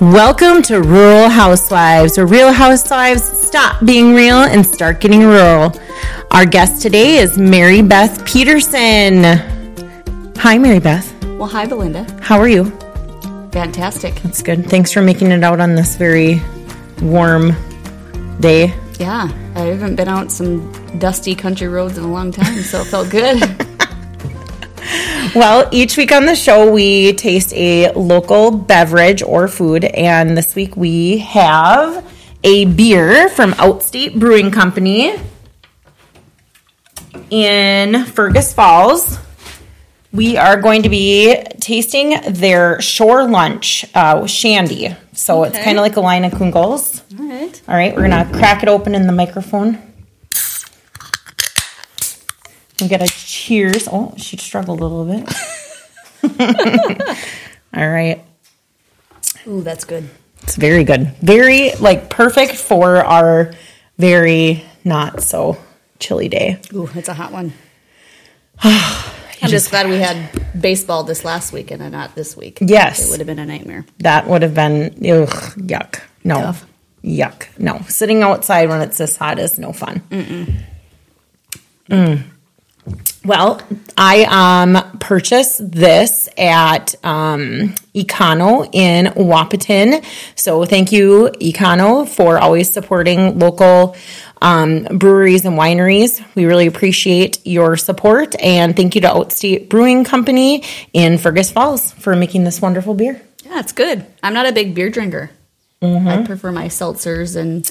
Welcome to Rural Housewives, where real housewives stop being real and start getting rural. Our guest today is Mary Beth Peterson. Hi, Mary Beth. Well, hi, Belinda. How are you? Fantastic. That's good. Thanks for making it out on this very warm day. Yeah, I haven't been out some dusty country roads in a long time, so it felt good. Well, each week on the show, we taste a local beverage or food, and this week we have a beer from Outstate Brewing Company in Fergus Falls. We are going to be tasting their shore lunch uh, shandy. So it's kind of like a Leinenkugel's. All right. All right, we're gonna crack it open in the microphone. We get a cheers. Oh, she struggled a little bit. All right, Ooh, that's good. it's very good. Very like perfect for our very not so chilly day. Ooh, it's a hot one. I'm just glad we had baseball this last weekend and not this week. Yes. It would have been a nightmare. That would have been ugh, yuck. No, Tough. yuck. No, sitting outside when it's this hot is no fun. Mm. Well, I um purchased this at um Econo in Wahpeton. So thank you, Econo, for always supporting local um, breweries and wineries. We really appreciate your support, and thank you to Outstate Brewing Company in Fergus Falls for making this wonderful beer. Yeah, it's good. I'm not a big beer drinker. I prefer my seltzers and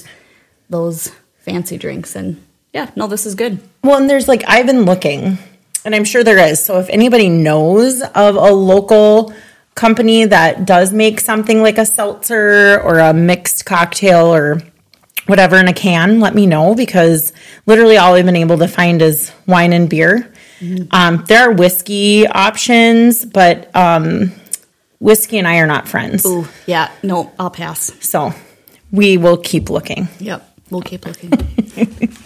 those fancy drinks. And yeah, no, this is good. Well, and there's like I've been looking, and I'm sure there is. So if anybody knows of a local company that does make something like a seltzer or a mixed cocktail or whatever in a can, let me know because literally all I've been able to find is wine and beer. Um, there are whiskey options, but um, whiskey and I are not friends. Ooh, yeah, no, I'll pass. So we will keep looking. Yep, we'll keep looking.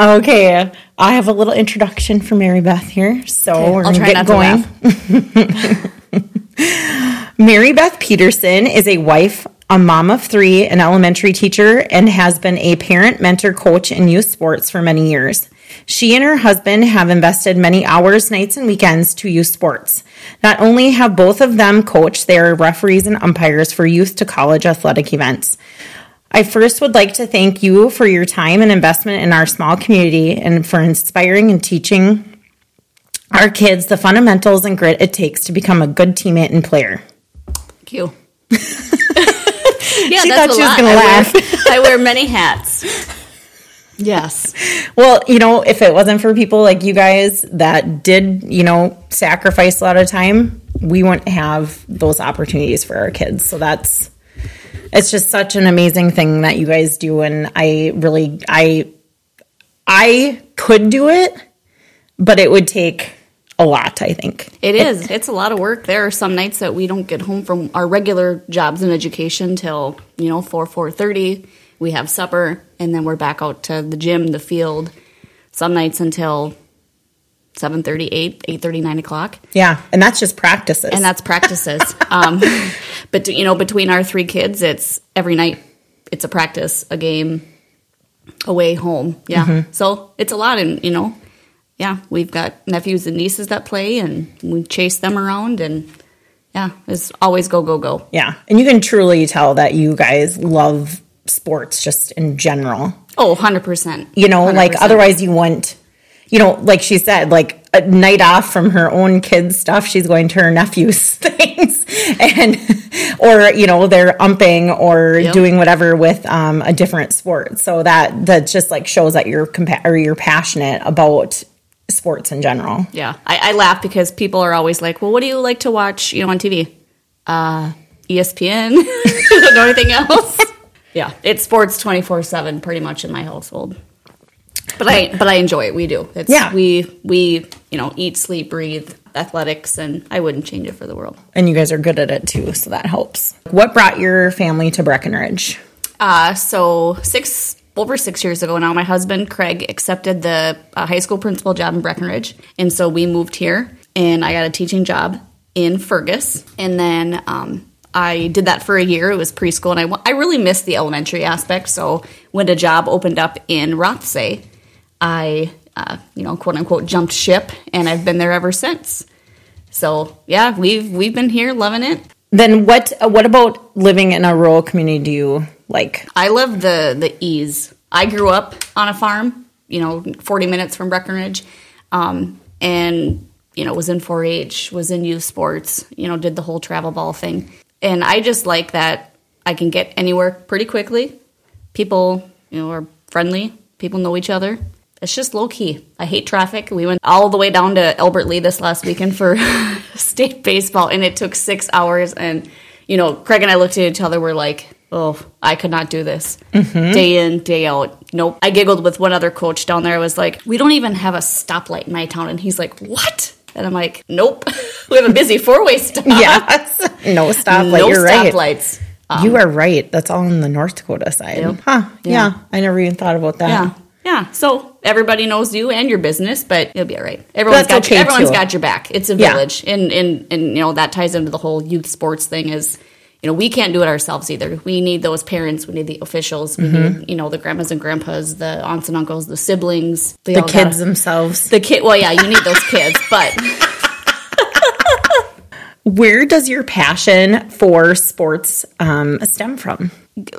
Okay, I have a little introduction for Mary Beth here, so Okay, we're I'll gonna try get going. Mary Beth Peterson is a wife, a mom of three, an elementary teacher, and has been a parent, mentor, coach in youth sports for many years. She and her husband have invested many hours, nights, and weekends to youth sports. Not only have both of them coached, they are referees and umpires for youth to college athletic events. I first would like to thank you for your time and investment in our small community and for inspiring and teaching our kids the fundamentals and grit it takes to become a good teammate and player. Thank you. yeah, She that's thought a she was gonna laugh. Wear, I wear many hats. Yes. Well, you know, if it wasn't for people like you guys that did, you know, sacrifice a lot of time, we wouldn't have those opportunities for our kids. So that's it's just such an amazing thing that you guys do and I really I I could do it, but it would take a lot, I think. It is. It's a lot of work. There are some nights that we don't get home from our regular jobs in education till you know four four thirty. We have supper, and then we're back out to the gym, the field. Some nights until 7.30, 8, 8.30, 9 o'clock. Yeah, and that's just practices. And that's practices. um, but, you know, between our three kids, it's every night it's a practice, a game, away, home. Yeah. So it's a lot. And, you know, yeah, we've got nephews and nieces that play, and we chase them around. And, yeah, it's always go, go, go. yeah, and you can truly tell that you guys love sports just in general. Oh, 100%. you know like 100%. otherwise you wouldn't you know like she said like a night off from her own kids stuff she's going to her nephew's things and or you know they're umping or Yep. doing whatever with um, a different sport so that that just like shows that you're compa- or you're passionate about sports in general Yeah, I, I laugh because people are always like, "Well, what do you like to watch? You know, on TV? Uh, ESPN. Don't know anything else." yeah, it's sports twenty four seven, pretty much in my household. But I, but I enjoy it. We do. It's, Yeah. we we you know eat, sleep, breathe athletics, and I wouldn't change it for the world. and you guys are good at it too so that helps what brought your family to breckenridge Uh, so six over six years ago now, my husband Craig accepted the uh, high school principal job in Breckenridge, and so we moved here, and I got a teaching job in Fergus, and then um, I did that for a year. It was preschool, and I, I really missed the elementary aspect. So when a job opened up in Rothsay, I, uh, you know, quote unquote, jumped ship, and I've been there ever since. So yeah, we've we've been here, loving it. Then what? Uh, what about living in a rural community? Do you like? I love the the ease. I grew up on a farm, you know, 40 minutes from Breckenridge, um, and you know, was in 4-H, was in youth sports, you know, did the whole travel ball thing, and I just like that I can get anywhere pretty quickly. People, you know, are friendly. People know each other. It's just low key. I hate traffic. We went all the way down to Albert Lea this last weekend for state baseball, and it took six hours. And you know, Craig and I looked at each other. We're like, "Oh, I could not do this mm-hmm. day in, day out." Nope. I giggled with one other coach down there. I was like, "We don't even have a stoplight in my town," and he's like, "What?" And I'm like, "Nope, we have a busy four way stop. Yes. no stoplight. no You're right. stoplights." you um, are right. That's all on the North Dakota side. Yep. Huh. Yeah. Yeah. I never even thought about that. Yeah. Yeah. So everybody knows you and your business, but you'll be all right. Everyone's That's got okay, your, everyone's too. got your back. It's a Yeah. village. And, and and you know, that ties into the whole youth sports thing is you know, we can't do it ourselves either. We need those parents, we need the officials, we Mm-hmm. need, you know, the grandmas and grandpas, the aunts and uncles, the siblings, The kids gotta- themselves. the kid well, yeah, you need those kids, but Where does your passion for sports um, stem from?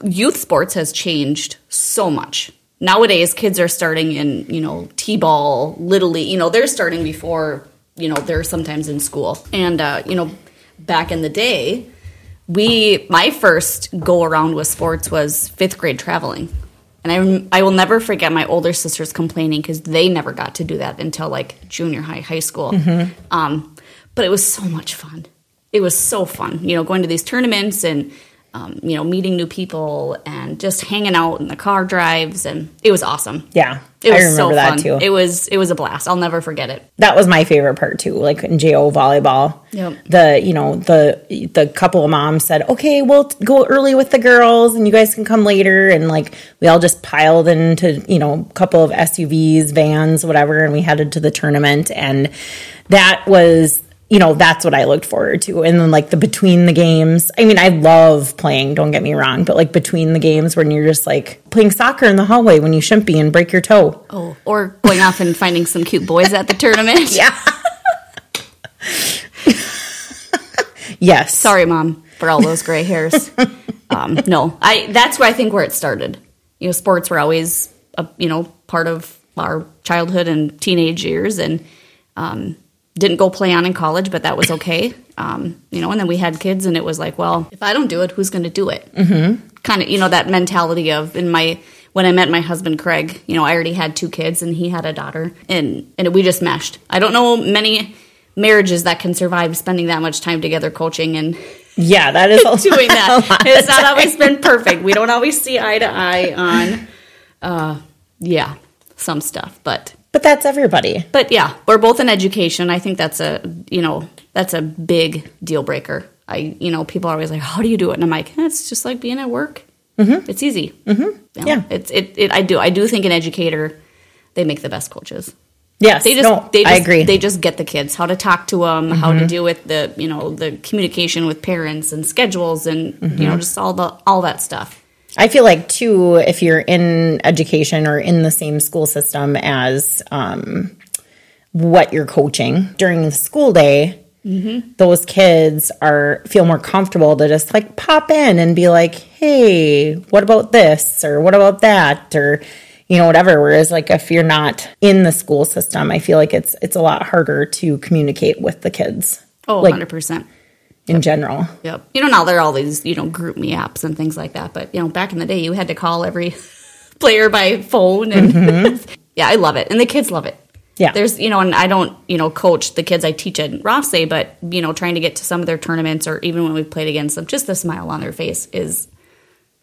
youth sports has changed so much. Nowadays, kids are starting in, you know, t-ball, little league. You know, they're starting before, you know, they're sometimes in school. And uh, you know, back in the day, we my first go around with sports was fifth grade traveling, and I I will never forget my older sisters complaining because they never got to do that until like junior high, high school. Um, but it was so much fun. It was so fun, you know, going to these tournaments and um, you know meeting new people and just hanging out in the car drives, and it was awesome. Yeah. It was I remember so that fun. too. It was it was a blast. I'll never forget it. that was my favorite part too. Like in JO volleyball, Yep. the you know the the couple of moms said, "Okay, we'll go early with the girls, and you guys can come later." And like we all just piled into you know a couple of SUVs, vans, whatever, and we headed to the tournament. And that was you know that's what I looked forward to. And then like the between the games. I mean, I love playing. Don't get me wrong, but like between the games when you're just like playing soccer in the hallway when you shouldn't be and break your toe. Oh, or going off and finding some cute boys at the tournament. Yeah. yes. Sorry, mom, for all those gray hairs. um, no, I. That's where I think where it started. You know, sports were always a you know part of our childhood and teenage years, and um, didn't go play on in college, but that was okay. Um, you know, and then we had kids, and it was like, well, if I don't do it, who's going to do it? Mm-hmm. Kind of, you know, that mentality of in my when I met my husband Craig, you know, I already had two kids, and he had a daughter, and and we just meshed. I don't know many marriages that can survive spending that much time together coaching and Yeah, that is doing that. It's not always been perfect. We don't always see eye to eye on, uh, yeah, some stuff. But But that's everybody. but yeah, we're both in education. I think that's a you know that's a big deal breaker. I you know people are always like, how do you do it? And I'm like, eh, it's just like being at work. Mm-hmm. It's easy. Mm-hmm. Yeah. it's it, it. I do. I do think an educator they make the best coaches. Yes. They just, no, they just, I agree. They just get the kids how to talk to them, how to deal with the, you know, the communication with parents and schedules, and you know, just all the all that stuff. I feel like too, if you're in education or in the same school system as um, what you're coaching during the school day, those kids are feel more comfortable to just like pop in and be like, "Hey, what about this?" or "What about that?" or you know whatever. Whereas like if you're not in the school system, I feel like it's it's a lot harder to communicate with the kids Oh, Like- 100%. In general. Yep. You know, now there are all these, you know, GroupMe apps and things like that. But, you know, back in the day, you had to call every player by phone. And mm-hmm. yeah, I love it. And the kids love it. Yeah. There's, you know, and I don't, you know, coach the kids I teach at Rothsay, but, you know, trying to get to some of their tournaments or even when we've played against them, just the smile on their face is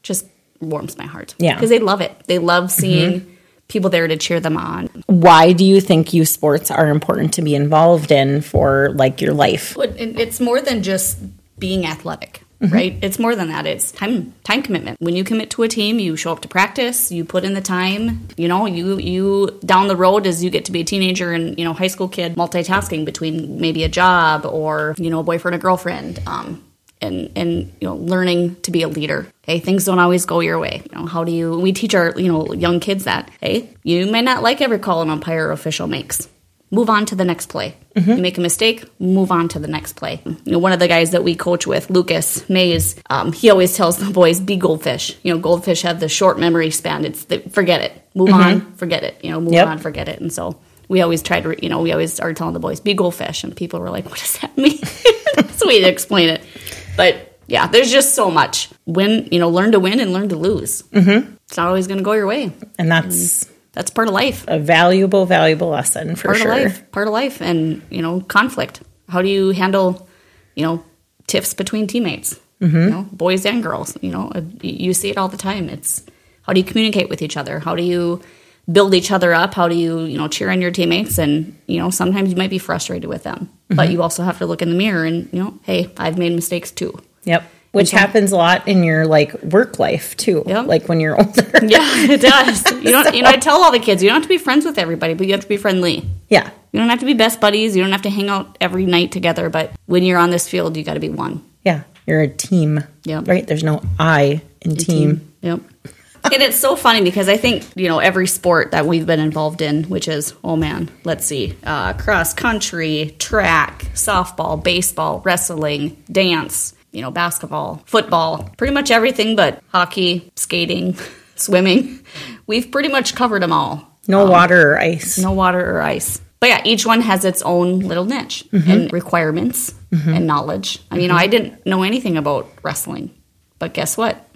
just warms my heart. Yeah. Because they love it. They love seeing mm-hmm. People there to cheer them on. Why do you think youth sports are important to be involved in for like your life? It's more than just being athletic, right? It's more than that. It's time time commitment. When you commit to a team, you show up to practice, you put in the time. You know, you you down the road as you get to be a teenager and you know high school kid, multitasking between maybe a job or you know a boyfriend or girlfriend. Um, and and you know learning to be a leader. Hey, things don't always go your way. You know, how do you? We teach our you know young kids that. Hey, you may not like every call an umpire official makes. Move on to the next play. You make a mistake, move on to the next play. You know, one of the guys that we coach with, Lucas Mays, um, he always tells the boys, "Be goldfish." You know, goldfish have the short memory span. It's the, forget it, move on, forget it. You know, move Yep. on, forget it. And so we always try to, you know, we always are telling the boys, "Be goldfish," and people were like, "What does that mean?" That's the way to explain it. But yeah, there's just so much. Win, you know, learn to win and learn to lose. Mm-hmm. It's not always going to go your way. And that's That's part of life. a valuable, valuable lesson for Part sure. of life. Part of life, and you know, conflict. How do you handle, you know, tiffs between teammates? Mm-hmm. You know, boys and girls. You know, you see it all the time. It's how do you communicate with each other? How do you build each other up? How do you, you know, cheer on your teammates? And you know, sometimes you might be frustrated with them, Mm-hmm. but you also have to look in the mirror and you know, hey, I've made mistakes too. Yep. Which so- happens a lot in your like work life too. Yep. Like when you're older. Yeah, it does. You don't. You know, I tell all the kids, you don't have to be friends with everybody, but you have to be friendly. yeah. You don't have to be best buddies. You don't have to hang out every night together. But when you're on this field, you got to be one. Yeah. You're a team. Yep. Right? There's no I in team. Yep. And it's so funny because I think you know every sport that we've been involved in, which is oh man, let's see, uh, cross country, track, softball, baseball, wrestling, dance, you know, basketball, football, pretty much everything but hockey, skating, swimming. We've pretty much covered them all. No um, water or ice. no water or ice. But yeah, each one has its own little niche mm-hmm. and requirements mm-hmm. and knowledge. I mean, you know, I didn't know anything about wrestling, but guess what?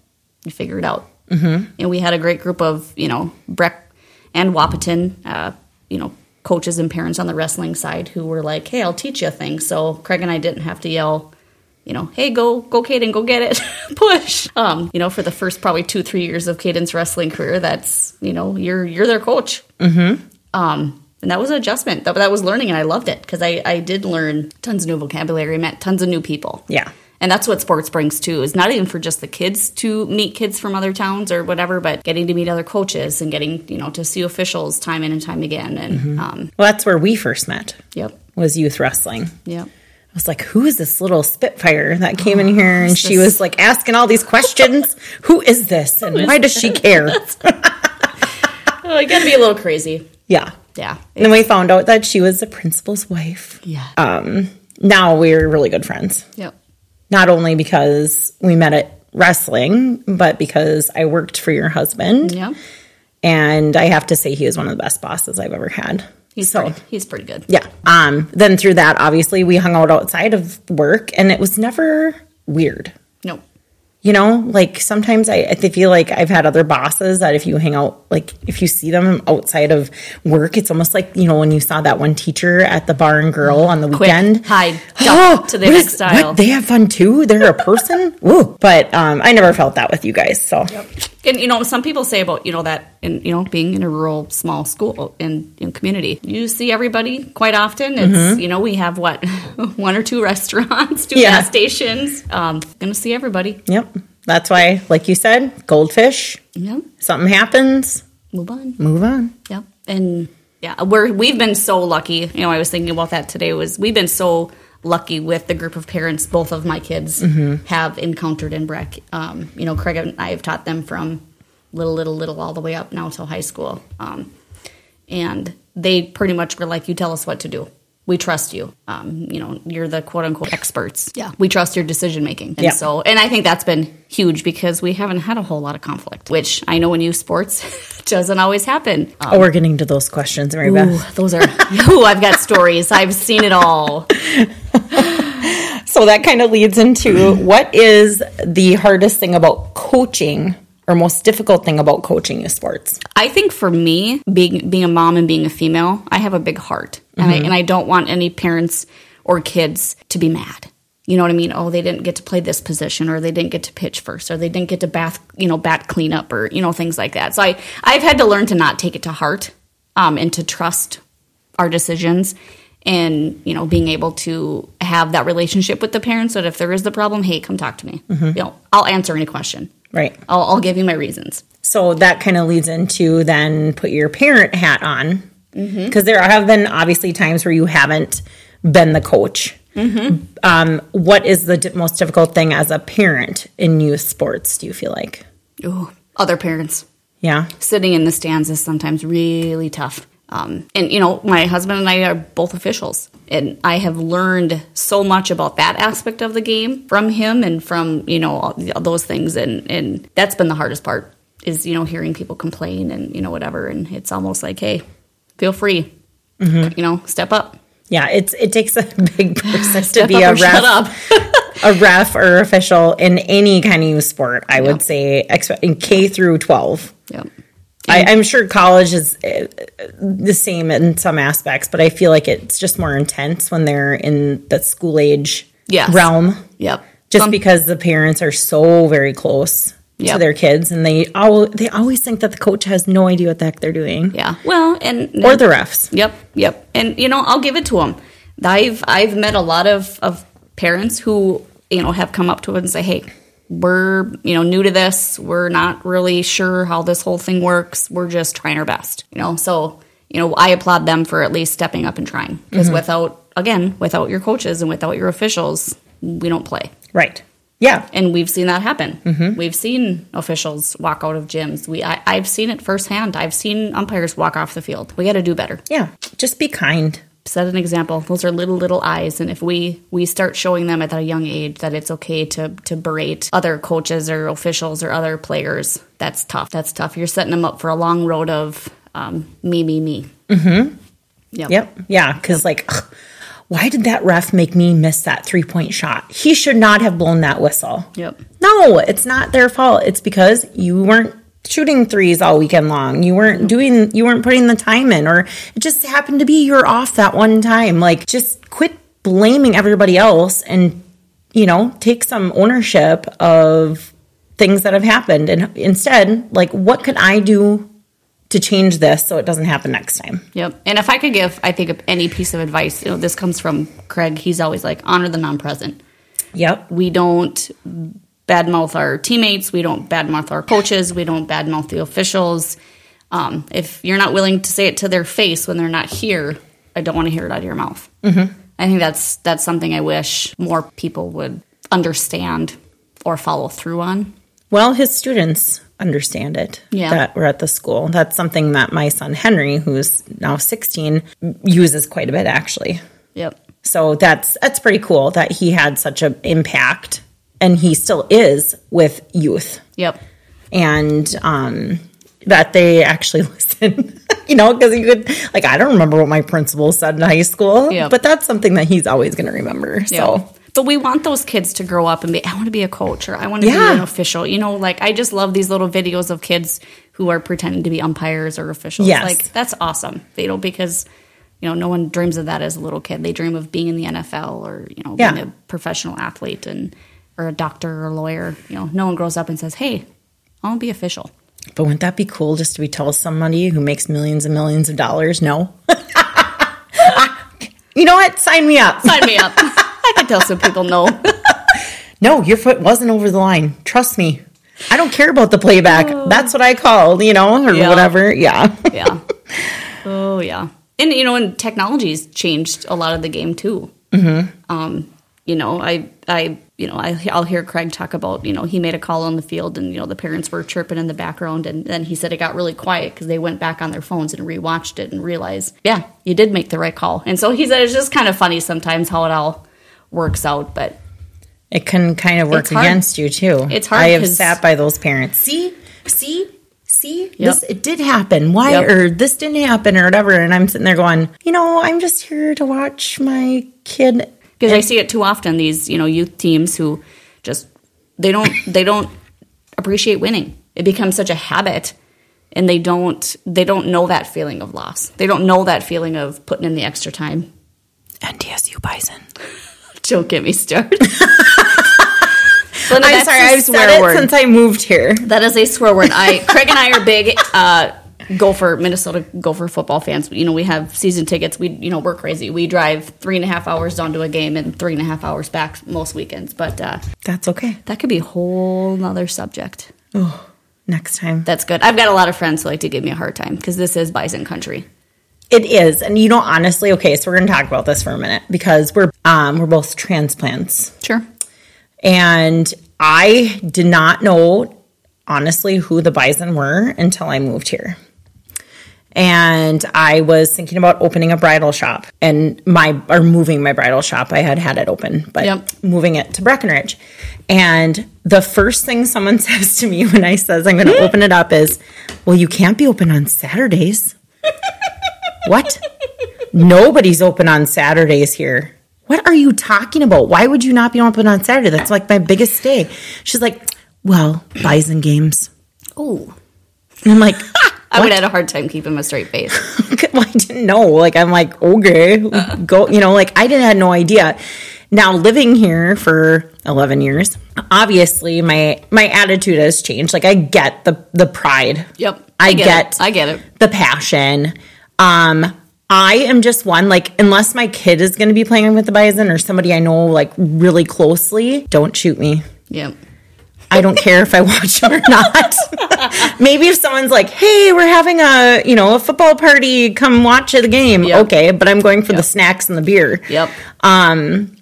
You figure it out. Mm-hmm. And we had a great group of, you know, Breck and Wahpeton, uh, you know, coaches and parents on the wrestling side who were like, hey, I'll teach you a thing. So Craig and I didn't have to yell, you know, hey, go, go, Caden, go get it, push. Um, you know, for the first probably two, three years of Caden's wrestling career, that's, you know, you're, you're their coach. Um, and that was an adjustment. That, that was learning, and I loved it because I, I did learn tons of new vocabulary, met tons of new people. Yeah. And that's what sports brings too, is not even for just the kids to meet kids from other towns or whatever, but getting to meet other coaches and getting, you know, to see officials time in and time again. And, um, Well, that's where we first met. yep, Was youth wrestling. yep. I was like, who is this little Spitfire that came in here? And she this- was like asking all these questions. who is this? And why does she care? Oh, you gotta be a little crazy. yeah. Yeah. And then we found out that she was the principal's wife. Yeah. Um, now we're really good friends. yep. Not only because we met at wrestling, but because I worked for your husband. Yep. And I have to say, he was one of the best bosses I've ever had. He's so. pretty, he's pretty good. Yeah. Um, then through that, obviously, we hung out outside of work and it was never weird. Nope. You know, like sometimes I, I feel like I've had other bosses that if you hang out, like if you see them outside of work, it's almost like, you know, when you saw that one teacher at the bar and girl on the Quick, weekend. hide, Oh, to the next is- aisle. what? They have fun too? They're a person? Woo. But um, I never felt that with you guys. So, And you know, some people say about you know that in you know being in a rural small school in, in community, you see everybody quite often. It's you know we have what one or two restaurants, two Yeah. gas stations. Um, gonna see everybody. yep. That's why, like you said, goldfish, Yep. something happens, Move on. move on. Yep. And yeah, we're we've been so lucky. You know, I was thinking about that today. Was we've been so lucky with the group of parents both of my kids have encountered in Breck. Um, you know, Craig and I have taught them from little, little, little all the way up now till high school. Um, and they pretty much were like, "You tell us what to do. We trust you. Um, you know, you're the quote unquote experts. Yeah, we trust your decision making." And Yeah. so, and I think that's been huge because we haven't had a whole lot of conflict, which I know in youth sports doesn't always happen. Um, Oh, we're getting to those questions, Mary Beth. Ooh, those are. Ooh, I've got stories. I've seen it all. So that kind of leads into what is the hardest thing about coaching or most difficult thing about coaching youth sports? I think for me, being being a mom and being a female, I have a big heart, and I and I don't want any parents or kids to be mad. You know what I mean? Oh, they didn't get to play this position, or they didn't get to pitch first, or they didn't get to bath, you know, bat cleanup, or you know things like that. So I I've had to learn to not take it to heart, um, and to trust our decisions, and you know being able to have that relationship with the parents. That if there is the problem, hey, come talk to me. You know, I'll answer any question. Right. I'll, I'll give you my reasons. So that kind of leads into then put your parent hat on. Because there have been obviously times where you haven't been the coach Um, what is the di- most difficult thing as a parent in youth sports? Do you feel like? Ooh, other parents. Yeah. Sitting in the stands is sometimes really tough. Um, and, you know, my husband and I are both officials. And I have learned so much about that aspect of the game from him and from, you know, all those things. And, and that's been the hardest part is, you know, hearing people complain and, you know, whatever. And it's almost like, hey, feel free. You know, step up. Yeah, it's it takes a big person to be a ref, a ref or official in any kind of youth sport. I would say, in K through twelve. Yeah. I, I'm sure college is uh, the same in some aspects, but I feel like it's just more intense when they're in the school age Yes. realm. Yep. Just Some- because the parents are so very close to their kids, and they all they always think that the coach has no idea what the heck they're doing, Yeah. Well, and or the refs. Yep, yep. And you know, I'll give it to them. I've I've met a lot of of parents who you know have come up to us and say, "Hey, we're you know new to this. We're not really sure how this whole thing works. We're just trying our best." You know, so you know, I applaud them for at least stepping up and trying because mm-hmm. without again, without your coaches and without your officials, we don't play. Right? Yeah. And we've seen that happen. We've seen officials walk out of gyms. We I, I've seen it firsthand. I've seen umpires walk off the field. We got to do better Yeah. Just be kind. set an example. Those are little little eyes, and if we we start showing them at a young age that it's okay to to berate other coaches or officials or other players, that's tough. That's tough. You're setting them up for a long road of um, me, me, me. Mm-hmm. Yep. Yep. Yeah. Because, like, ugh, why did that ref make me miss that three point shot? He should not have blown that whistle. Yep. No, it's not their fault. It's because you weren't shooting threes all weekend long. You weren't doing, you weren't putting the time in, or it just happened to be you're off that one time. Like, just quit blaming everybody else and, you know, take some ownership of things that have happened. And instead, like, what could I do to change this so it doesn't happen next time? Yep. And if I could give, I think, any piece of advice, you know, this comes from Craig. He's always like, honor the non present. Yep. We don't badmouth our teammates. We don't badmouth our coaches. We don't badmouth the officials. Um, if you're not willing to say it to their face when they're not here, I don't want to hear it out of your mouth. Mm-hmm. I think that's that's something I wish more people would understand or follow through on. Well, his students understand it Yeah. that we're at the school. That's something that my son Henry, who's now 16, uses quite a bit actually. Yep. So that's that's pretty cool that he had such an impact and he still is with youth Yep. and um that they actually listen. you know, because you could like I don't remember what my principal said in high school, Yep. but that's something that he's always going to remember. So Yeah. But we want those kids to grow up and be, I want to be a coach or I want to Yeah. be an official. You know, like I just love these little videos of kids who are pretending to be umpires or officials. Yes. Like that's awesome. They don't because, you know, no one dreams of that as a little kid. They dream of being in the NFL or, you know, being Yeah. a professional athlete and, or a doctor or a lawyer. You know, no one grows up and says, hey, I want to be official. But wouldn't that be cool just to be told somebody who makes millions and millions of dollars no? you know what? Sign me up. Sign me up. I can tell some people no. No, your foot wasn't over the line. Trust me. I don't care about the playback. That's what I called, you know, or Yeah. whatever. Yeah. yeah. Oh yeah. And you know, and technology's changed a lot of the game too. Mm-hmm. Um, you know, I, I, you know, I, I'll hear Craig talk about, you know, he made a call on the field, and you know, the parents were chirping in the background, and then he said it got really quiet because they went back on their phones and rewatched it and realized, yeah, you did make the right call. And so he said it's just kind of funny sometimes how it all works out, but It can kind of work against you too. It's hard I have sat by those parents. See, see, see. Yep. This it did happen. Why Yep. or this didn't happen or whatever. And I'm sitting there going, you know, I'm just here to watch my kid. because I see it too often. These you know youth teams who just they don't they don't appreciate winning. It becomes such a habit, and they don't they don't know that feeling of loss. They don't know that feeling of putting in the extra time. NDSU Bison. Don't get me started. Linda, I'm sorry, I've swear said it word. since I moved here. That is a swear word. I Craig and I are big uh, Gopher Minnesota Gopher football fans. You know, we have season tickets. We you know we're crazy. We drive three and a half hours down to a game and three and a half hours back most weekends. But uh, That's okay. that could be a whole nother subject. Oh, Next time. That's good. I've got a lot of friends who like to give me a hard time because this is bison country. It is, and you know, honestly, okay. So we're going to talk about this for a minute because we're um, we're both transplants, Sure. and I did not know honestly who the Bison were until I moved here. And I was thinking about opening a bridal shop and my or moving my bridal shop. I had had it open, but Yep. moving it to Breckenridge. And the first thing someone says to me when I says I'm going to open it up is, "Well, you can't be open on Saturdays." What? Nobody's open on Saturdays here. What are you talking about? Why would you not be open on Saturday? That's like my biggest day. She's like, "Well, Bison games." Oh, And I'm like, I would have had a hard time keeping a straight face. well, I didn't know. Like, I'm like, okay, go, you know, like I didn't had no idea. Now living here for 11 years, obviously my my attitude has changed. Like I get the the pride. Yep. I, get, get, it. I get it. the passion. Um I am just one like unless my kid is going to be playing with the bison or somebody I know like really closely, don't shoot me. Yep. I don't care if I watch them or not. Maybe if someone's like, "Hey, we're having a you know a football party, come watch the game." Yep. Okay, but I'm going for the snacks and the beer. Yep. Um,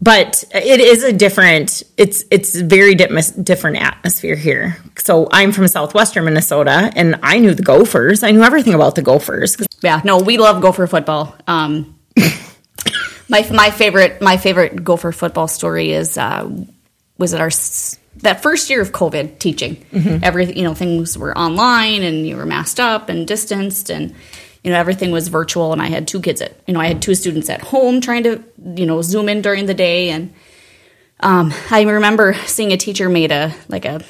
but it is a different. It's it's very di- different atmosphere here. So I'm from southwestern Minnesota, and I knew the Gophers. I knew everything about the Gophers. Yeah, no, we love Gopher football. Um, my my favorite my favorite Gopher football story is uh, was it our that first year of COVID teaching. Everything you know things were online and you were masked up and distanced and you know everything was virtual and I had two kids at you know I had two students at home trying to you know zoom in during the day and um, I remember seeing a teacher made a like a,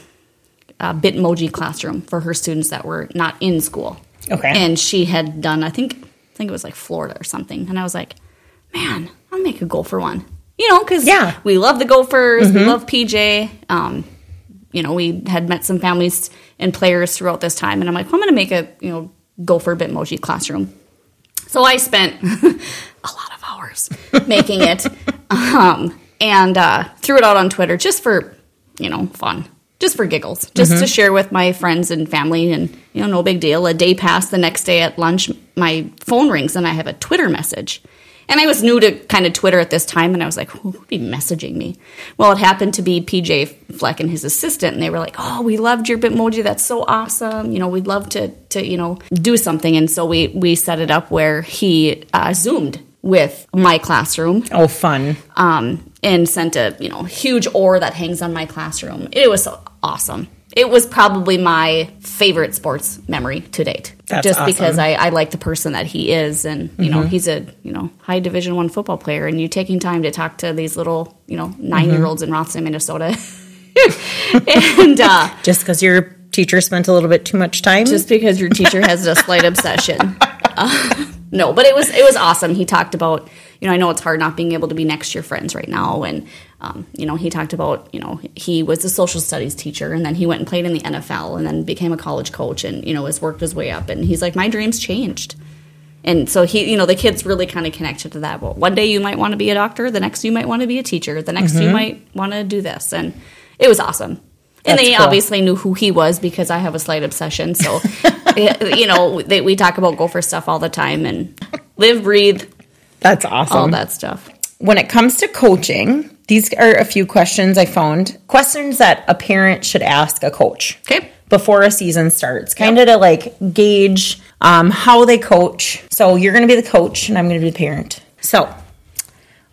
a Bitmoji classroom for her students that were not in school. Okay. And she had done, I think, I think it was like Florida or something. And I was like, man, I'll make a Gopher one. You know, because Yeah. we love the Gophers, we love PJ. Um, you know, we had met some families and players throughout this time, and I'm like, well, I'm going to make a you know Gopher Bitmoji classroom. So I spent a lot of hours making it, um, and uh, threw it out on Twitter just for you know fun, just for giggles, just to share with my friends and family, and you know no big deal. A day passed. The next day at lunch, my phone rings and I have a Twitter message. And I was new to kind of Twitter at this time, and I was like, who would be messaging me? Well, it happened to be PJ Fleck and his assistant, and they were like, oh, we loved your Bitmoji. That's so awesome. You know, we'd love to, to you know, do something. And so we, we set it up where he uh, Zoomed with my classroom Oh, fun! um, and sent a you know huge oar that hangs on my classroom. It was awesome. It was probably my favorite sports memory to date. That's just awesome. because I, I like the person that he is, and you know he's a you know high Division one football player, and you taking time to talk to these little you know 9 year olds in Rothsay, Minnesota, and uh, Just because your teacher spent a little bit too much time. just because your teacher has a slight obsession. Uh, no, but it was it was awesome. He talked about you know I know it's hard not being able to be next to your friends right now, and um, you know he talked about you know he was a social studies teacher, and then he went and played in the NFL, and then became a college coach, and you know has worked his way up, and he's like my dreams changed. And so he, you know, the kids really kind of connected to that. Well, one day you might want to be a doctor, the next you might want to be a teacher, the next you might want to do this, and it was awesome. And That's they cool. obviously knew who he was because I have a slight obsession. So, you know, they, we talk about gopher stuff all the time and live, breathe, That's awesome. all that stuff. when it comes to coaching, these are a few questions I found. Questions that a parent should ask a coach. Okay. Before a season starts, kind of to like gauge um, how they coach. So you're going to be the coach, and I'm going to be the parent. So,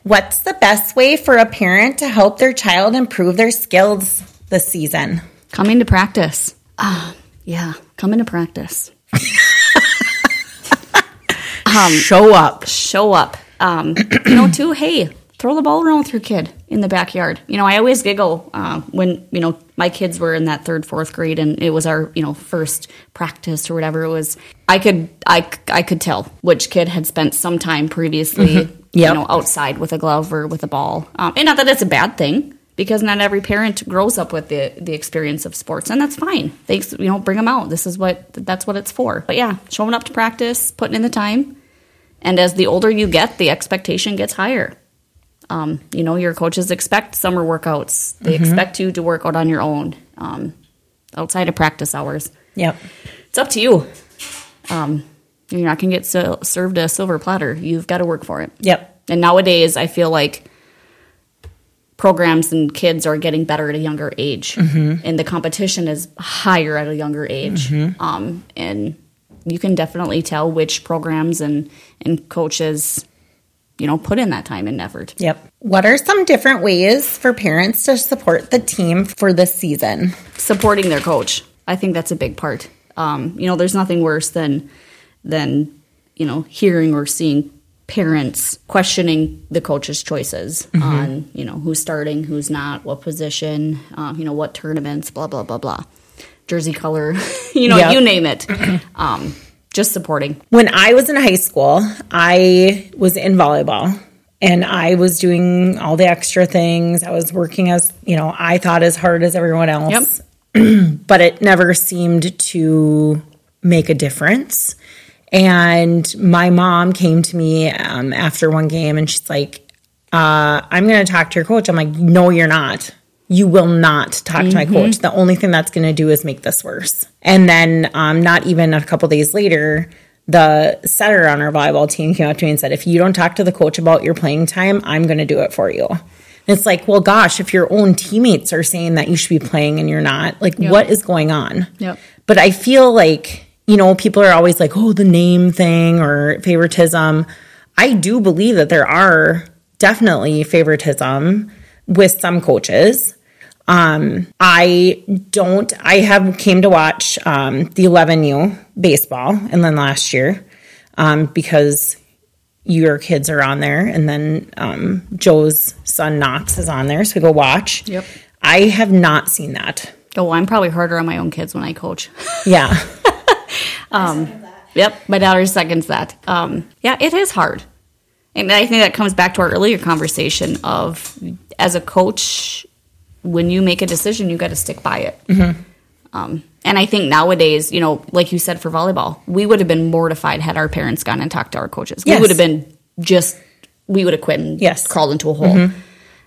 what's the best way for a parent to help their child improve their skills this season? Coming to practice. Ah, yeah, coming to practice. Show up. Show up. Um, you know, too, hey, throw the ball around with your kid in the backyard. You know, I always giggle uh, when, you know, my kids were in that third, fourth grade and it was our, you know, first practice or whatever it was. I could, I, I could tell which kid had spent some time previously, Yep. you know, outside with a glove or with a ball. Um, and not that it's a bad thing because not every parent grows up with the, the experience of sports and that's fine. They, you know, bring them out. This is what, that's what it's for. But yeah, showing up to practice, putting in the time. And as the older you get, the expectation gets higher. Um, you know, your coaches expect summer workouts. They expect you to work out on your own um, outside of practice hours. Yep. It's up to you. Um, You're not going to get so, served a silver platter. You've got to work for it. Yep. And nowadays, I feel like programs and kids are getting better at a younger age, and the competition is higher at a younger age. Um, and you can definitely tell which programs and and coaches, you know, put in that time and effort. Yep. What are some different ways for parents to support the team for this season? Supporting their coach, I think that's a big part. Um, you know, there's nothing worse than than you know hearing or seeing parents questioning the coach's choices on you know who's starting, who's not, what position, um, you know, what tournaments, blah blah blah blah, jersey color, you know, Yep. you name it. um, just supporting. When I was in high school, I was in volleyball and I was doing all the extra things. I was working as, you know, I thought as hard as everyone else. but it never seemed to make a difference. And my mom came to me um, after one game and she's like, uh, I'm going to talk to your coach. I'm like, no, you're not. You will not talk to my coach. The only thing that's going to do is make this worse. And then, um, not even a couple days later, the setter on our volleyball team came up to me and said, if you don't talk to the coach about your playing time, I'm going to do it for you. And it's like, well, gosh, if your own teammates are saying that you should be playing and you're not, like, what is going on? Yep. But I feel like, you know, people are always like, oh, the name thing or favoritism. I do believe that there are definitely favoritism with some coaches. Um, I don't, I have came to watch um, the 11U baseball and then last year um, because your kids are on there and then um, Joe's son Knox is on there. So we go watch. Yep. I have not seen that. Oh, I'm probably harder on my own kids when I coach. Yeah. Yep, my daughter seconds that. Um, yeah, it is hard. And I think that comes back to our earlier conversation of as a coach, when you make a decision, you got to stick by it. Um, and I think nowadays, you know, like you said for volleyball, we would have been mortified had our parents gone and talked to our coaches. We would have been just, we would have quit and Yes. crawled into a hole.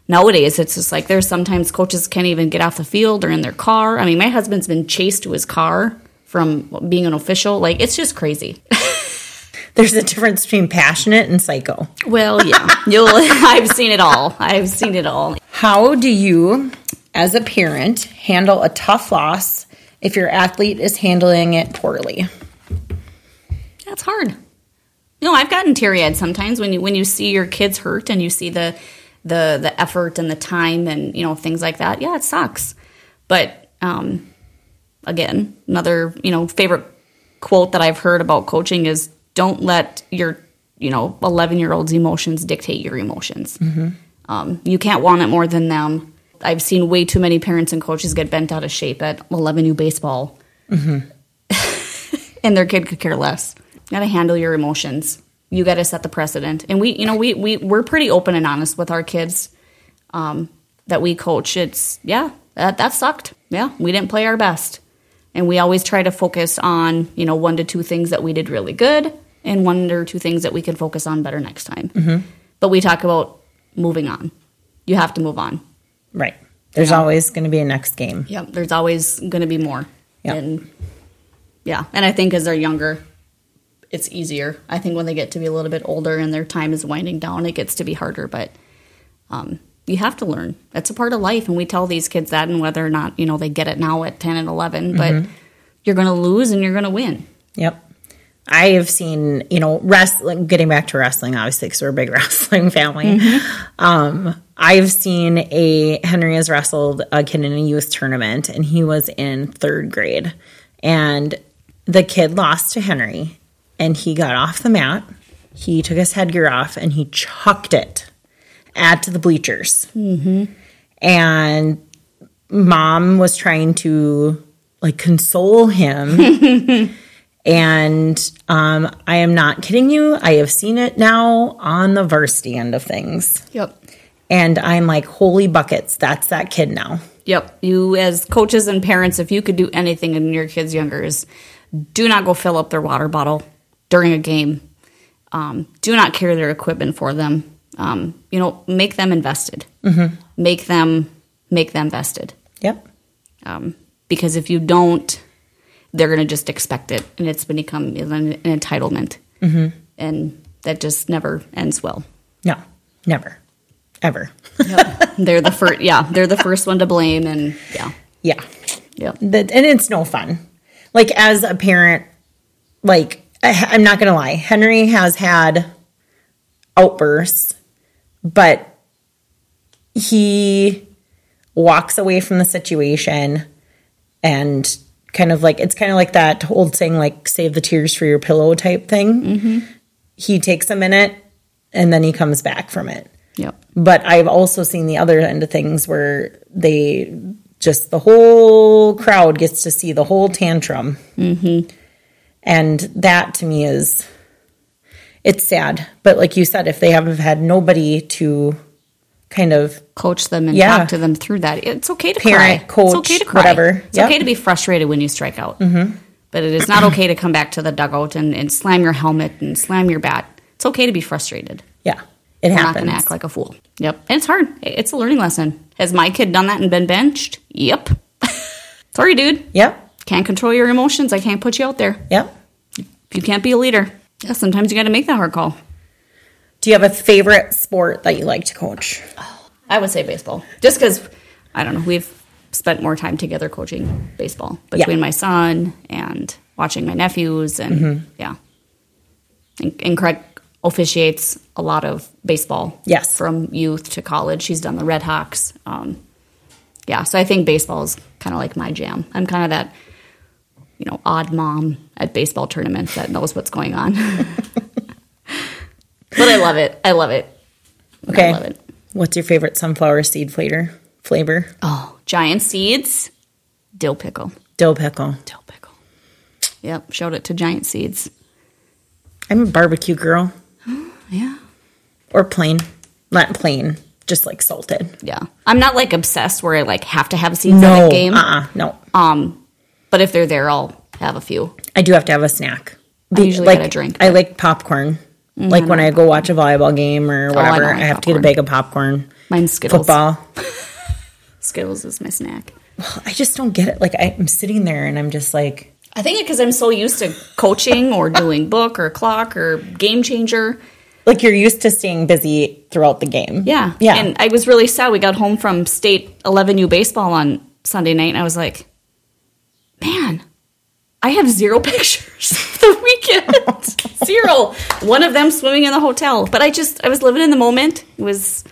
Nowadays, it's just like there's sometimes coaches can't even get off the field or in their car. I mean, my husband's been chased to his car from being an official. Like, it's just crazy. There's a difference between passionate and psycho. Well, yeah, you'll. I've seen it all. I've seen it all. How do you, as a parent, handle a tough loss if your athlete is handling it poorly? That's hard. No, I've gotten teary eyed sometimes when you when you see your kids hurt and you see the the the effort and the time and you know things like that. Yeah, it sucks. But um, again, another you know favorite quote that I've heard about coaching is don't let your you know 11 year old's emotions dictate your emotions. Um, you can't want it more than them. I've seen way too many parents and coaches get bent out of shape at 11U baseball, and their kid could care less. You got to handle your emotions. You got to set the precedent. And we, you know, we we we're pretty open and honest with our kids um, that we coach. It's yeah, that that sucked. Yeah, we didn't play our best, and we always try to focus on you know one to two things that we did really good, and one or two things that we can focus on better next time. But we talk about moving on. You have to move on. Right. There's always going to be a next game. Yep, there's always going to be more. Yep. And yeah, and I think as they're younger, it's easier. I think when they get to be a little bit older and their time is winding down, it gets to be harder. But um, you have to learn. That's a part of life, and we tell these kids that, and whether or not you know they get it now at ten and 11 but you're going to lose and you're going to win. Yep. I have seen, you know, wrestling, getting back to wrestling, obviously, because we're a big wrestling family. Um, I've seen a, Henry has wrestled a kid in a youth tournament, and he was in third grade. And the kid lost to Henry, and he got off the mat. He took his headgear off and he chucked it at the bleachers. And mom was trying to like console him. and um, I am not kidding you. I have seen it now on the varsity end of things. Yep. And I'm like, holy buckets, that's that kid now. Yep. You, as coaches and parents, if you could do anything in your kids' younger, is do not go fill up their water bottle during a game. Um, do not carry their equipment for them. Um, you know, make them invested. Make them make them vested. Yep. Um, because if you don't, they're going to just expect it, and it's going to become an, entitlement, mm-hmm. and that just never ends well. No, never, ever. Yep. they're the first. Yeah, they're the first one to blame, and yeah, Yeah. That, and it's no fun. Like as a parent, like I, I'm not gonna lie, Henry has had outbursts, but he walks away from the situation and kind of like it's kind of like that old saying like save the tears for your pillow type thing. He takes a minute and then he comes back from it. Yep. But I've also seen the other end of things where they just the whole crowd gets to see the whole tantrum. Mm-hmm. And that to me is it's sad. But like you said, if they haven't had nobody to kind of Coach them and Yeah. talk to them through that. It's okay to Parent, cry. coach, it's okay to cry. whatever. It's Yep. okay to be frustrated when you strike out. Mm-hmm. But it is not okay to come back to the dugout and, and slam your helmet and slam your bat. It's okay to be frustrated. yeah, it We're not happens. going to act like a fool. Yep. And it's hard. It's a learning lesson. Has my kid done that and been benched? Yep. Sorry, dude. yep, Can't control your emotions. I can't put you out there. yep. You can't be a leader. Yeah, sometimes you got to make that hard call. Do you have a favorite sport that you like to coach? I would say baseball. Just because, I don't know, we've spent more time together coaching baseball between Yeah. my son and watching my nephews. And yeah. And, and Craig officiates a lot of baseball. Yes. From youth to college. She's done the Red Hawks. Um, yeah. So I think baseball is kind of like my jam. I'm kind of that, you know, odd mom at baseball tournaments that knows what's going on. but I love it. I love it. Okay. I love it. What's your favorite sunflower seed flavor? Flavor? Oh, giant seeds, dill pickle. Dill pickle. Dill pickle. Yep, showed it to giant seeds. I'm a barbecue girl. Yeah. Or plain. Not plain, just like salted. Yeah. I'm not like obsessed where I like have to have seeds No. a game. Uh-uh. No. Um, but if they're there, I'll have a few. I do have to have a snack. I usually like, get a drink, I like popcorn. Mm-hmm. Like when I go watch a volleyball game or oh, whatever, don't I, like have to get a bag of popcorn. Mine's Skittles. Football. Skittles is my snack. I just don't get it. Like I'm sitting there and I'm just like, I think because I'm so used to coaching or doing book or clock or GameChanger. like you're used to staying busy throughout the game. Yeah. Yeah. And I was really sad. We got home from state 11U baseball on Sunday night, and I was like, man, I have zero pictures of the weekend. zero. One of them swimming in the hotel. But I just, I was living in the moment. It was,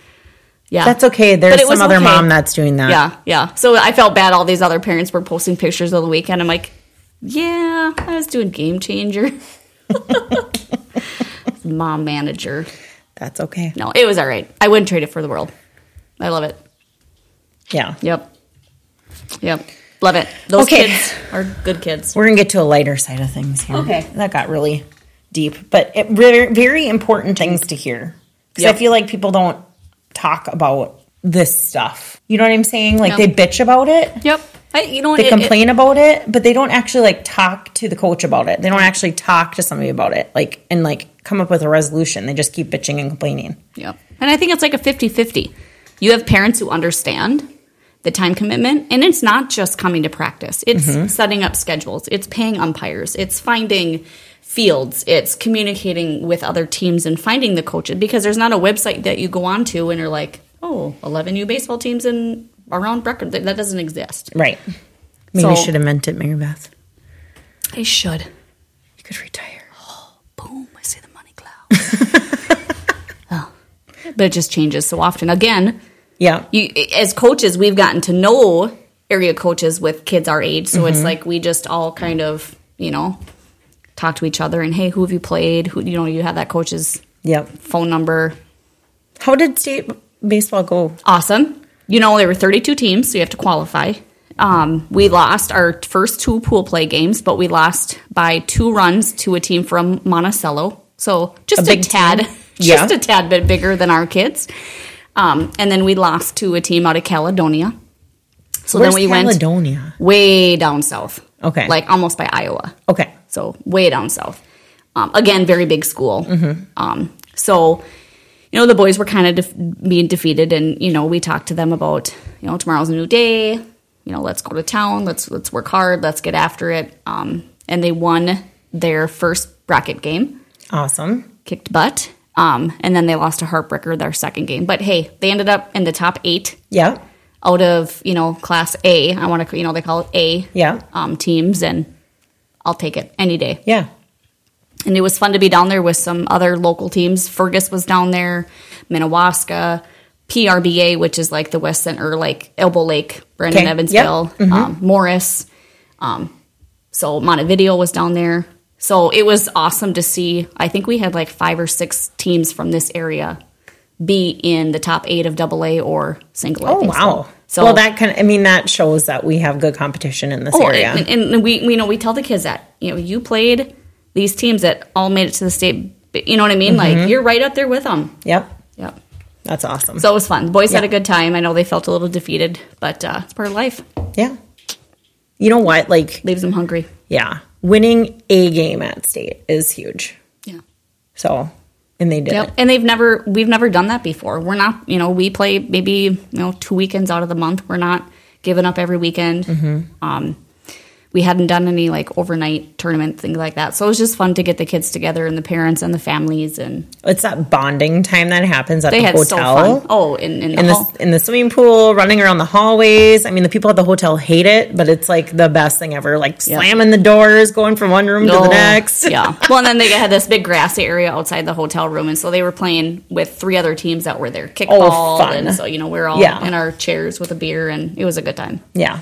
yeah. That's okay. There's some other okay. mom that's doing that. Yeah, yeah. So I felt bad. All these other parents were posting pictures of the weekend. I'm like, yeah, I was doing GameChanger. Mom manager. That's okay. No, it was all right. I wouldn't trade it for the world. I love it. Yeah. Yep. Yep. Love it. Those Okay. kids are good kids. We're gonna get to a lighter side of things here. Okay. That got really deep, but it, very, very important things to hear because Yep. I feel like people don't talk about this stuff. You know what I'm saying? Like No. they bitch about it, Yep. I, you know, they it- it- complain about it, but they don't actually like talk to the coach about it. They don't actually talk to somebody about it, like and like come up with a resolution. They just keep bitching and complaining. Yep. And I think it's like a 50 50. You have parents who understand the time commitment, and it's not just coming to practice, it's Mm-hmm. setting up schedules, it's paying umpires, it's finding fields, it's communicating with other teams and finding the coaches because there's not a website that you go on to and are like, oh, 11 new baseball teams in around record. That doesn't exist. Right. Maybe you should have meant it, Mary Beth. I should. You could retire. Oh, boom, I see the money cloud. Oh. But it just changes so often. Again, Yeah. you as coaches, we've gotten to know area coaches with kids our age, so Mm-hmm. it's like we just all kind of, you know, talk to each other and hey, who have you played? Who you know, you have that coach's Yep. phone number. How did state baseball go? Awesome. You know, there were 32 teams, so you have to qualify. Um, we lost our first two pool play games, but we lost by two runs to a team from Monticello. So just A a, tad, team. just Yeah. a tad bit bigger than our kids. Um, and then we lost to a team out of Caledonia. So Where's then we went Caledonia? way down south. Okay. Like almost by Iowa. Okay. So way down south. Um, again, very big school. Um, so, you know, the boys were kind of def- being defeated, and you know, we talked to them about, you know, tomorrow's a new day. you know, let's go to town, let's let's work hard, let's get after it. Um, and they won their first bracket game, Awesome. kicked butt. Um, and then they lost a heartbreaker their second game. But hey, they ended up in the top eight Yeah. out of you know class A. I want to you know they call it A Yeah. um, teams, and I'll take it any day. Yeah. And it was fun to be down there with some other local teams. Fergus was down there, Minnewaska, PRBA, which is like the West Central, like Elbow Lake, Brandon Okay. Evansville, Yep. Mhm. um, Morris. Um, so Montevideo was down there. So it was awesome to see. I think we had like five or six teams from this area be in the top eight of double A or single. Oh so. wow. So well, that kind of, I mean, that shows that we have good competition in this Oh, area. and, and we, we know we tell the kids that you know you played these teams that all made it to the state. You know what I mean? Mm-hmm. Like you're right up there with them. yep. Yep. That's awesome. So it was fun. The boys had a good time. I know they felt a little defeated, but uh, it's part of life. yeah. You know what? Like, Leaves them hungry. yeah, winning a game at state is huge. Yeah. So, and they did Yep. And they've never we've never done that before. We're not you know we play maybe you know two weekends out of the month. We're not giving up every weekend. Mm-hmm. Um, we hadn't done any like overnight tournament things like that. So it was just fun to get the kids together and the parents and the families and It's that bonding time that happens at they the had hotel. so fun. Oh, in, in the in the in the swimming pool, running around the hallways. I mean, the people at the hotel hate it, but it's like the best thing ever. Like slamming the doors, going from one room to Oh, the next. yeah. Well, and then they had this big grassy area outside the hotel room, and so they were playing with three other teams that were there, oh, kickball, Oh, fun. and so you know we are all Yeah. in our chairs with a beer, and it was a good time. yeah,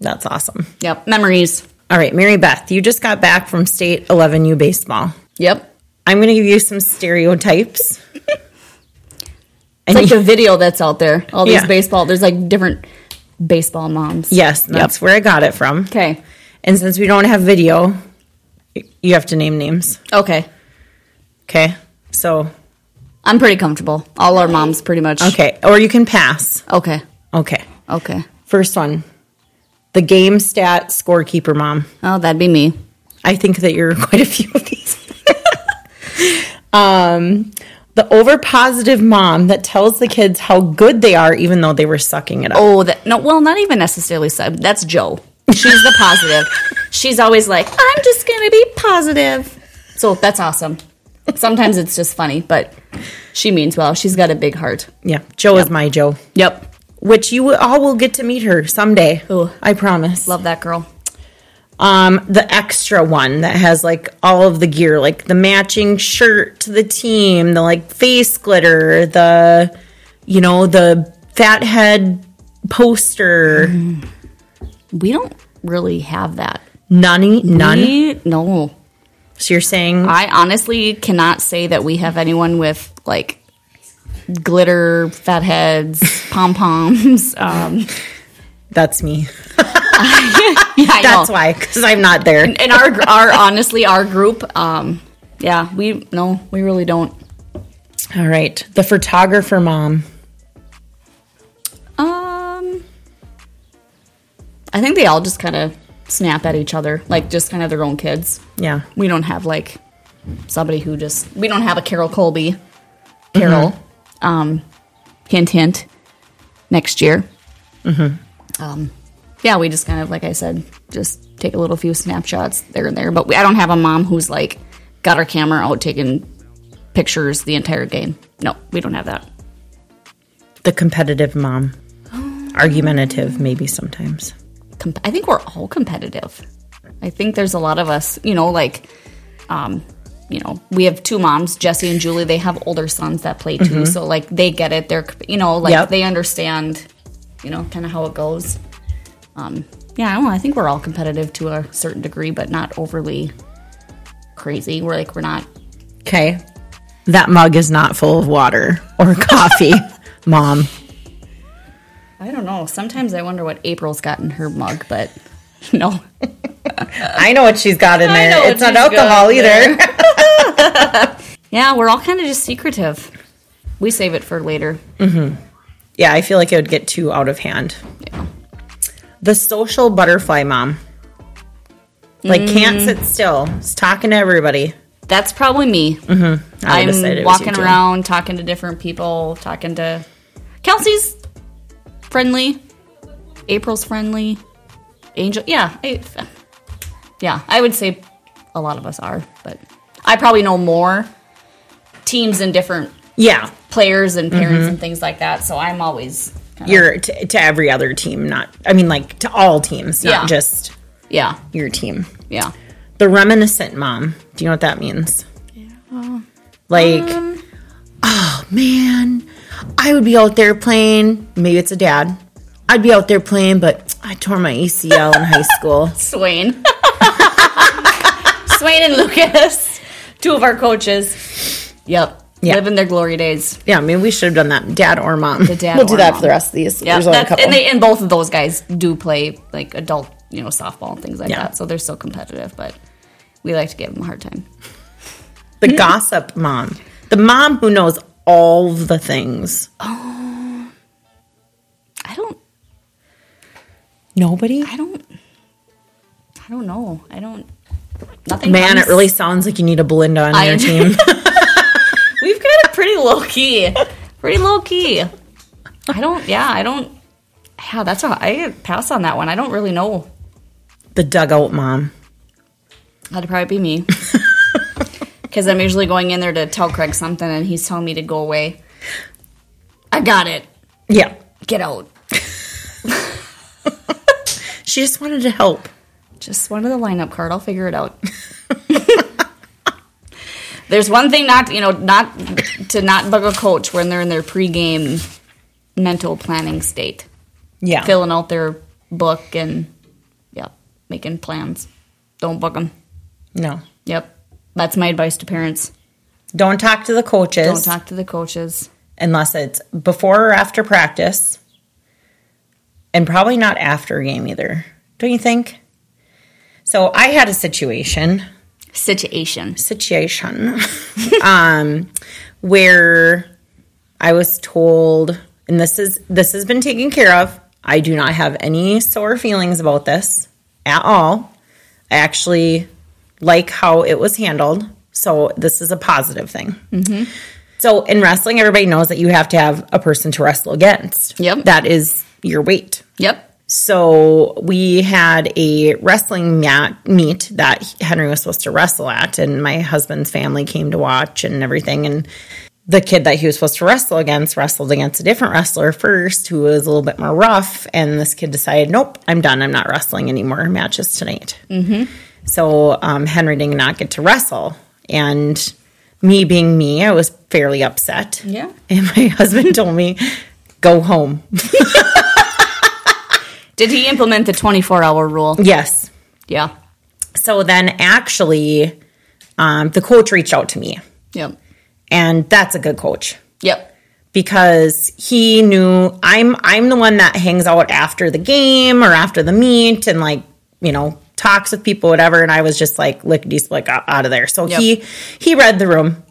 that's awesome. Yep, memories. All right, Mary Beth, you just got back from state 11U baseball. Yep. I'm going to give you some stereotypes. It's like you- the video that's out there. All these Yeah. baseball. There's like different baseball moms. yes, that's where I got it from. Okay. And since we don't have video, you have to name names. Okay. Okay. So, I'm pretty comfortable. All our moms pretty much. okay. Or you can pass. Okay. Okay. Okay. First one the game stat scorekeeper mom. Oh, that'd be me. I think that you're quite a few of these. um, the over positive mom that tells the kids how good they are, even though they were sucking it up. Oh, that no. Well, not even necessarily. Said. That's Joe. She's the positive. She's always like, I'm just gonna be positive. So that's awesome. Sometimes it's just funny, but she means well. She's got a big heart. Yeah, Joe is my Joe, Yep. Which you all will get to meet her someday. Ooh. I promise. Love that girl. Um, the extra one that has like all of the gear, like the matching shirt to the team, the like face glitter, the you know the fat head poster. We don't really have that. None, none. We- no. So you're saying I honestly cannot say that we have anyone with like glitter, fat heads, pom poms. Um, that's me? yeah, That's know. why, because I'm not there. And our, our honestly, our group, um, yeah, we no, we really don't. All right, the photographer mom. Um, I think they all just kind of snap at each other, like just kind of their own kids. Yeah, We don't have like somebody who just we don't have a Carol Colby. Carol, um, hint hint, next year. Mm-hmm. Um, yeah, we just kind of like I said, just take a little few snapshots there and there. But we, I don't have a mom who's like got her camera out taking pictures the entire game. No, we don't have that. the competitive mom. Argumentative, maybe sometimes. com- I think we're all competitive. I think there's a lot of us, you know, like, um, you know, we have two moms, Jesse and Julie. They have older sons that play too, so like they get it. They're, you know, like Yep. they understand, you know, kind of how it goes. Um, yeah, I don't know. I think we're all competitive to a certain degree, but not overly crazy. We're like we're not. Okay, that mug is not full of water or coffee, mom. I don't know. Sometimes I wonder what April's got in her mug, but no. I know what she's got in there. It's not alcohol either. Yeah, we're all kind of just secretive. We save it for later. Mm-hmm. yeah, I feel like it would get too out of hand. Yeah. The social butterfly mom. Like can't mm. sit still. Is talking to everybody. That's probably me. Mm-hmm. Said I'm walking around, talking to different people, talking to Kelsey's friendly. April's friendly. Angel, yeah, I, yeah, I would say a lot of us are, but I probably know more teams and different Yeah. players and parents and things like that. So I'm always, kinda- You're to, to every other team, not, I mean, like to all teams, not Yeah. just yeah, your team. yeah. The reminiscent mom. Do you know what that means? Yeah. Like, Um, oh man, I would be out there playing. Maybe it's a dad. I'd be out there playing, but I tore my ACL in high school. Swain. Swain and Lucas, two of our coaches. Yep. Yeah. Living their glory days. Yeah, I mean, we should have done that, dad or mom. The dad we'll do that mom. for the rest of these. Yeah, There's only a couple. and, they, and both of those guys do play like adult, you know, softball and things like Yeah. that. So they're still competitive, but we like to give them a hard time. the gossip mom, the mom who knows all the things. Oh, I don't, Nobody. I don't, I don't know. I don't. Nothing. Man, comes- it really sounds like you need a Belinda on I- your team. We've got it pretty low key. Pretty low key. I don't. Yeah, I don't. Yeah, that's a. I pass on that one. I don't really know. the dugout mom. That'd probably be me. Because I'm usually going in there to tell Craig something, and he's telling me to go away. I got it. Yeah, Get out. she just wanted to help. Just one of the lineup card. I'll figure it out. There's one thing not, you know, not to not bug a coach when they're in their pregame mental planning state, Yeah, filling out their book and, yeah, making plans. Don't bug them. no. Yep, that's my advice to parents. Don't talk to the coaches Don't talk to the coaches. unless it's before or after practice, and probably not after a game either. Don't you think? So I had a situation. Situation. situation um, where I was told, and this is this has been taken care of. I do not have any sore feelings about this at all. I actually like how it was handled, so this is a positive thing. So in wrestling, everybody knows that you have to have a person to wrestle against. Yep. that is your weight. Yep. So we had a wrestling mat meet that Henry was supposed to wrestle at, and my husband's family came to watch and everything. And the kid that he was supposed to wrestle against wrestled against a different wrestler first, who was a little bit more rough. And this kid decided, "Nope, I'm done. I'm not wrestling anymore. Matches tonight." Mm-hmm. So um, Henry did not get to wrestle, and me being me, I was fairly upset. Yeah. And my husband told me, "Go home." Did he implement the 24 hour rule? yes. Yeah. So then actually, um, the coach reached out to me, Yep. and that's a good coach Yep. because he knew I'm I'm the one that hangs out after the game or after the meet and like you know talks with people whatever, and I was just like lickety split out of there. So Yep. he he read the room.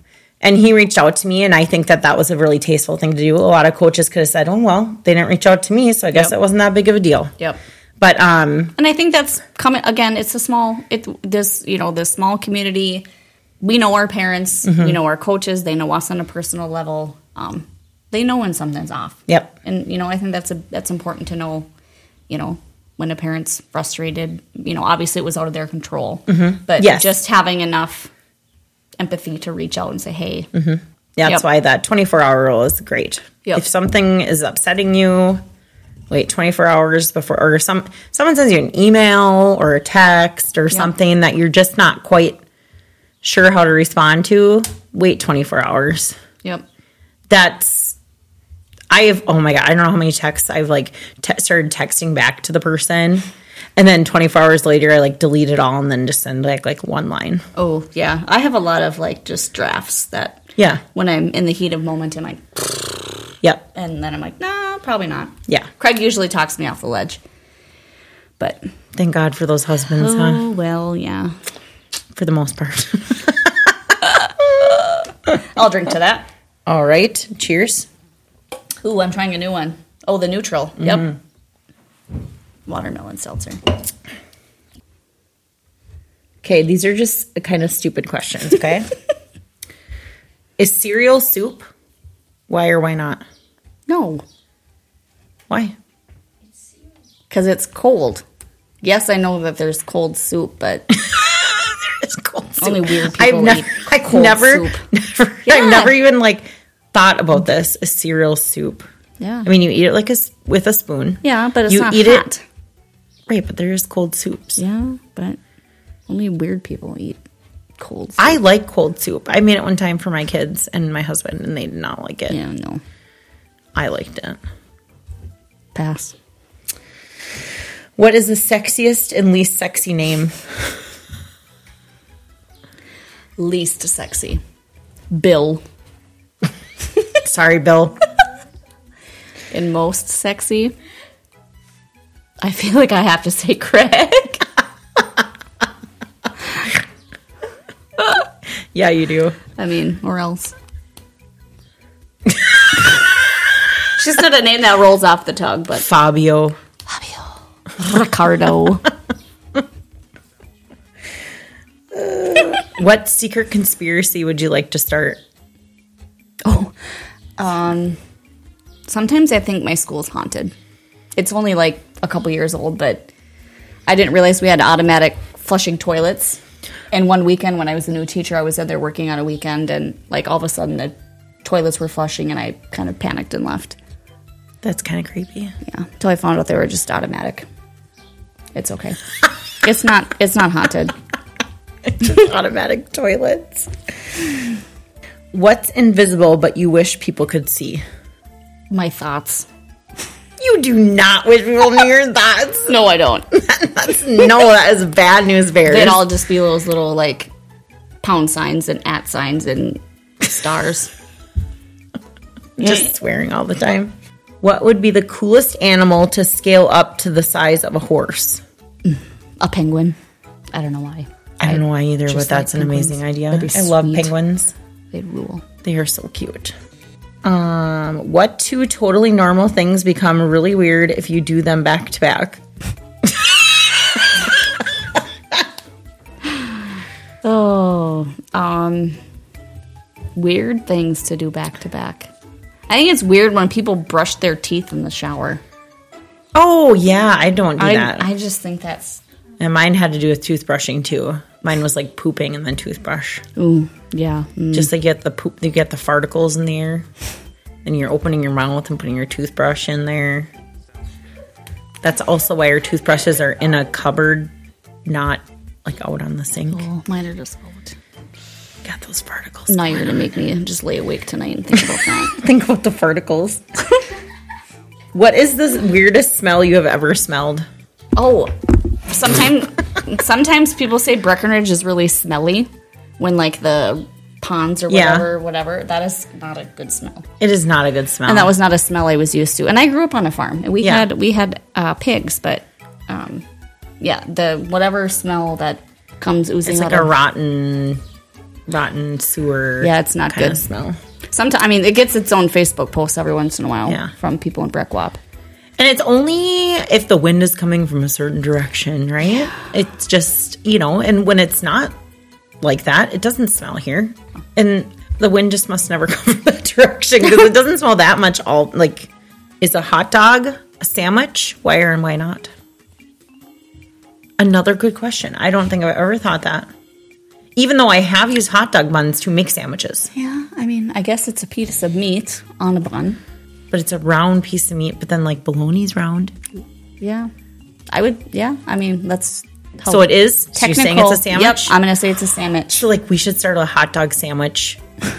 And he reached out to me, and I think that that was a really tasteful thing to do. A lot of coaches could have said, "Oh well, they didn't reach out to me, so I guess Yep. it wasn't that big of a deal." Yep. But um, And I think that's coming again. It's a small. It this you know this small community. We know our parents. We know our coaches. They know us on a personal level. Um, they know when something's off. Yep. And you know, I think that's a that's important to know. You know, when a parent's frustrated. You know, obviously it was out of their control. But Yes. just having enough empathy to reach out and say, "Hey, mm-hmm. That's Yep. why that 24 hour rule is great. Yep. If something is upsetting you, wait 24 hours before, or some someone sends you an email or a text or something that you're just not quite sure how to respond to, wait 24 hours. yep, That's I have oh my god, I don't know how many texts I've like te- started texting back to the person. And then 24 hours later, I like delete it all and then just send like like one line. oh yeah." I have a lot of like just drafts that. Yeah. When I'm in the heat of moment, I'm like, Yep. and then I'm like, nah, probably not. Yeah. Craig usually talks me off the ledge. But Thank God for those husbands, huh? oh well, yeah. For the most part. I'll drink to that. All right. Cheers. Ooh, I'm trying a new one. Oh, the neutral. Yep. Mm-hmm. Watermelon seltzer. Okay, these are just kind of stupid questions, okay? Is cereal soup? Why or why not? No, Why? because it's cold. Yes, I know that there's cold soup, but It's cold soup. Only weird people I've never, eat I've cold never, soup. never Yeah. I've never even like thought about this. A cereal soup. Yeah. I mean, you eat it like a with a spoon. yeah, but it's you not eat hot. it right, but there's cold soups. Yeah, but only weird people eat cold. Soup. I like cold soup. I made it one time for my kids and my husband, and they did not like it. yeah, no, I liked it. pass. What is the sexiest and least sexy name? Least sexy, Bill. Sorry, Bill. And most sexy, I feel like I have to say Craig. Yeah, you do. I mean, or else. It's just not a name that rolls off the tongue, but Fabio. Fabio. Ricardo. What secret conspiracy would you like to start? Oh, um, sometimes I think my school's haunted. It's only like a couple years old, but I didn't realize we had automatic flushing toilets. And one weekend when I was a new teacher, I was out there working on a weekend, and like all of a sudden the toilets were flushing, and I kind of panicked and left. That's kind of creepy. Yeah, until I found out they were just automatic. It's okay. it's not. It's not haunted. just Automatic toilets. What's invisible but you wish people could see? My thoughts. You do not wish people knew your thoughts. No, I don't. That's, no, that is bad news bears. They'd all just be those little like pound signs and at signs and stars. just swearing all the time. What would be the coolest animal to scale up to the size of a horse? A penguin. I don't know why. I don't know why either, but that's like an amazing idea. I love penguins. They'd rule. They are so cute. Um, what two totally normal things become really weird if you do them back to back? Oh, um, weird things to do back to back. I think it's weird when people brush their teeth in the shower. Oh yeah, I don't do I, that. I just think that's and mine had to do with toothbrushing too. Mine was like pooping and then toothbrush. ooh yeah. mm. Just to get the poop, you get the farticles in the air, and you're opening your mouth and putting your toothbrush in there. That's also why our toothbrushes are in a cupboard, not like out on the sink. Oh, mine are just out. Got those farticles. Now you're gonna make me just lay awake tonight and think about that. Think about the farticles. what is the weirdest smell you have ever smelled? Oh, sometimes sometimes people say Breckenridge is really smelly when like the ponds or Yeah. whatever, whatever. That is not a good smell. It is not a good smell. And that was not a smell I was used to. And I grew up on a farm, and we Yeah. had we had uh, pigs, but um, yeah, the whatever smell that comes oozing it's like a of rotten, rotten sewer. Yeah, it's not kind good. of smell. Sometimes I mean, it gets its own Facebook post every once in a while Yeah. from people in Breckwap. And it's only if the wind is coming from a certain direction, right? It's just, you know, and when it's not like that, it doesn't smell here. And the wind just must never come from that direction because it doesn't smell that much all like is a hot dog a sandwich? Why or and why not? Another good question. I don't think I've ever thought that. Even though I have used hot dog buns to make sandwiches, Yeah, I mean, I guess it's a piece of meat on a bun. but it's a round piece of meat, but then like bologna's round. Yeah, I would. Yeah, I mean, that's So it is. So you're saying it's a sandwich? Yep, I'm gonna say it's a sandwich. So, like, we should start a hot dog sandwich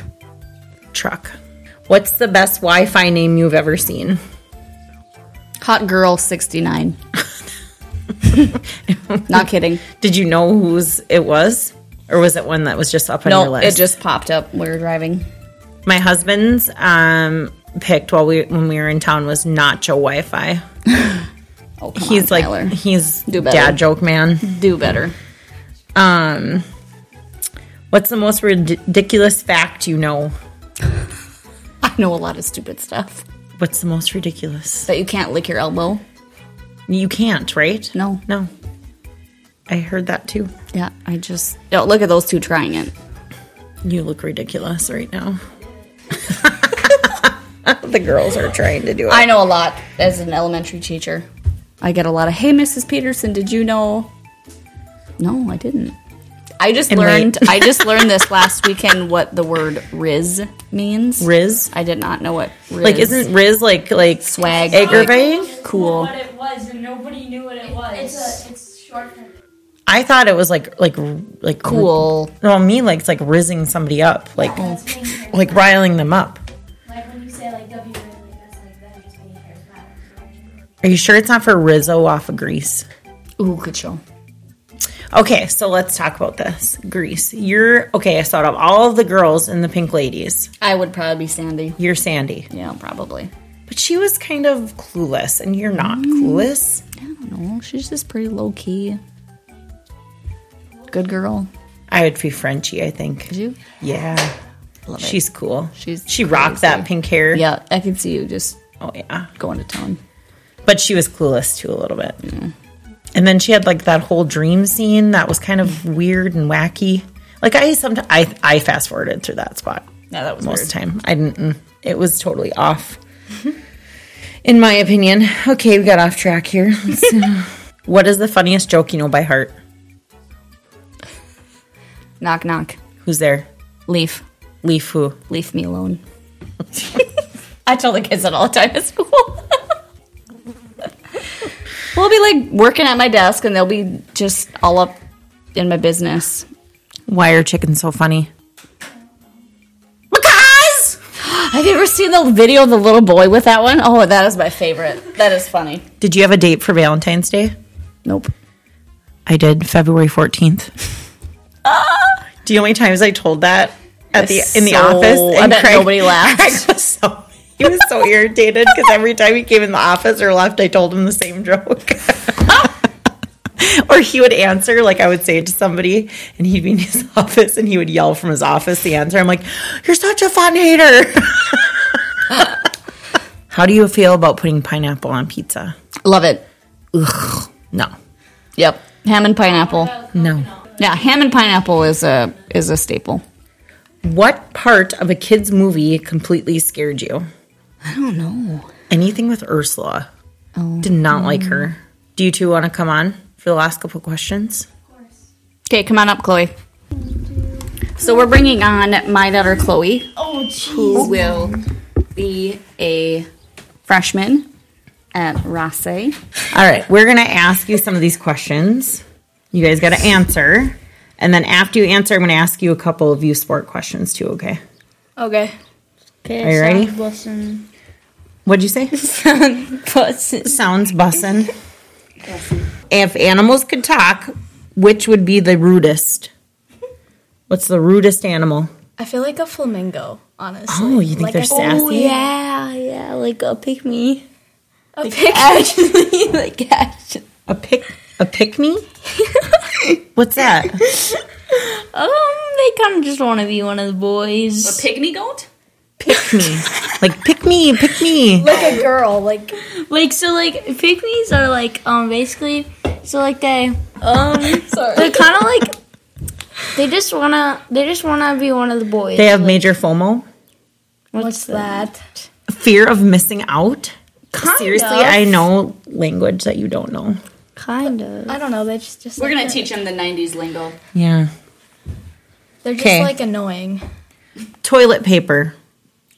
truck. What's the best Wi Fi name you've ever seen? Hot girl 69. Not kidding. Did you know whose it was? Or was it one that was just up on your No, list? it just popped up. We were driving. My husband's um, picked while we when we were in town was Nacho Wi Fi. Oh, He's on, like, Tyler. he's Do better. dad joke man. do better. Um, what's the most ridiculous fact you know? I know a lot of stupid stuff What's the most ridiculous? that you can't lick your elbow. You can't, right? No. No. I heard that too. Yeah, I just oh, look at those two trying it. You look ridiculous right now. the girls are trying to do it. I know a lot as an elementary teacher. I get a lot of, hey, Mrs. Peterson, did you know? No, I didn't. I just And learned. wait. I just learned this last weekend what the word "riz" means. Riz. I did not know what riz. Like, isn't Riz like like Swag. aggravating? cool? What it was, and nobody knew what it was. It's a, it's short I thought it was like like like Cool. No, me like it's like rizzing somebody up, like That's being charismatic. like riling them up. Are you sure it's not for Rizzo off of Grease? Ooh, good show. Okay, so let's talk about this. Grease. You're okay, so out of all of the girls in the Pink Ladies, I would probably be Sandy. you're Sandy. Yeah, probably. But she was kind of clueless, and you're not clueless. I don't know. She's just pretty low key. Good girl. I would be Frenchie, I think. Did you? Yeah. Love it. She's cool. She's she rocked that pink hair. Yeah, I can see you just Oh yeah. going to town. But she was clueless too a little bit. And then she had like that whole dream scene that was kind of weird and wacky. Like I sometimes I I fast forwarded through that spot. Yeah, that was most weird. of the time. I didn't. mm, It was totally off, in my opinion. Okay, we got off track here. What is the funniest joke you know by heart? Knock knock. Who's there? Leaf. Leaf who? Leave me alone. I tell the kids that all the time at school. We'll be like working at my desk and they'll be just all up in my business. Why are chickens so funny? Because Have you ever seen the video of the little boy with that one? Oh, that is my favorite. That is funny. Did you have a date for Valentine's Day? Nope. I did February 14th. Do you know how many times I told that at the in the So- office? I bet nobody laughed. Craig was so he was so irritated because every time he came in the office or left, I told him the same joke. or he would answer like I would say it to somebody, and he'd be in his office and he would yell from his office the answer. I'm like, "You're such a fun hater." How do you feel about putting pineapple on pizza? Love it. No, Yep. Ham and pineapple. no. Yeah, ham and pineapple is a is a staple. What part of a kid's movie completely scared you? I don't know. Anything with Ursula. Oh, Did not like her. Do you two want to come on for the last couple questions? Of course. Okay, come on up, Chloe. So we're bringing on my daughter Chloe, Oh, jeez. who will be a freshman at Rasse. All right, we're going to ask you some of these questions. You guys got to answer. And then after you answer, I'm going to ask you a couple of U Sport questions too, okay? Okay. Okay. Are you ready? Bussin'. What'd you say? bussin'. Sounds bussin'. If animals could talk, which would be the rudest? What's the rudest animal? I feel like a flamingo, honestly. Oh, you think like they're a, sassy? Oh, yeah, yeah, like a pick me. A pick Actually, like actually. A pick a pick me? What's that? Um, they kind of just want to be one of the boys. A pygmy goat? Pick me. Like pick me, pick me. like a girl, like like so like pygmies are like um basically so like they um sorry. they're kind of like they just wanna they just wanna be one of the boys. They have major FOMO. What's that? Fear of missing out. Kind Seriously, of. I know language that you don't know. Kind of. I don't know. They just just We're like gonna that. teach them the '90s lingo. Yeah. They're just 'Kay. like annoying. Toilet paper.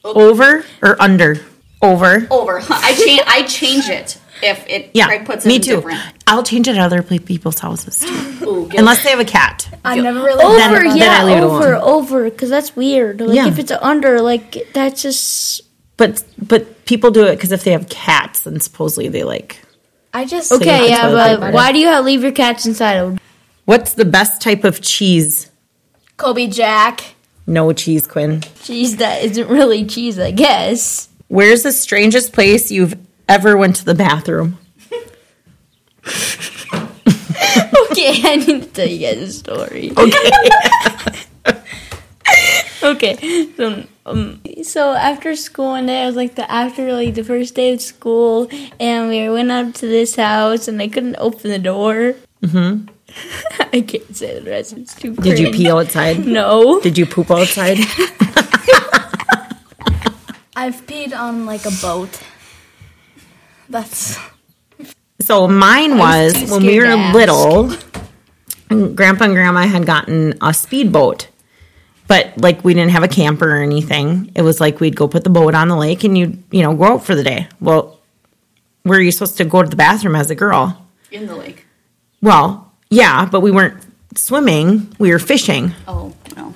Over or under? Over. Over. I change. I change it if it. Yeah, Craig puts me it too. Different. I'll change it at other people's houses too, Ooh, unless they have a cat. I never really Then- thought then I that. leave it over, alone. over, because that's weird. Like Yeah. if it's under, like that's just But but people do it because if they have cats, then supposedly they like. I just okay. Yeah, but paper. why do you have leave your cats inside? of What's the best type of cheese? Colby Jack. No cheese, Quinn. Cheese that isn't really cheese, I guess. Where's the strangest place you've ever went to the bathroom? Okay, I need to tell you guys a story. Okay. Okay, so um, so after school one day, I was like the after like the first day of school, and we went up to this house, and I couldn't open the door. Mm-hmm. I can't say the rest. It's too. Did you pee outside? No. Did you poop outside? I've peed on like a boat. That's So mine was, too when we were to ask. little. Grandpa and Grandma had gotten a speedboat, but like we didn't have a camper or anything. It was like we'd go put the boat on the lake and you you know go out for the day. Well, where are you supposed to go to the bathroom as a girl? In the lake. Well, yeah, but we weren't swimming. We were fishing. Oh, no.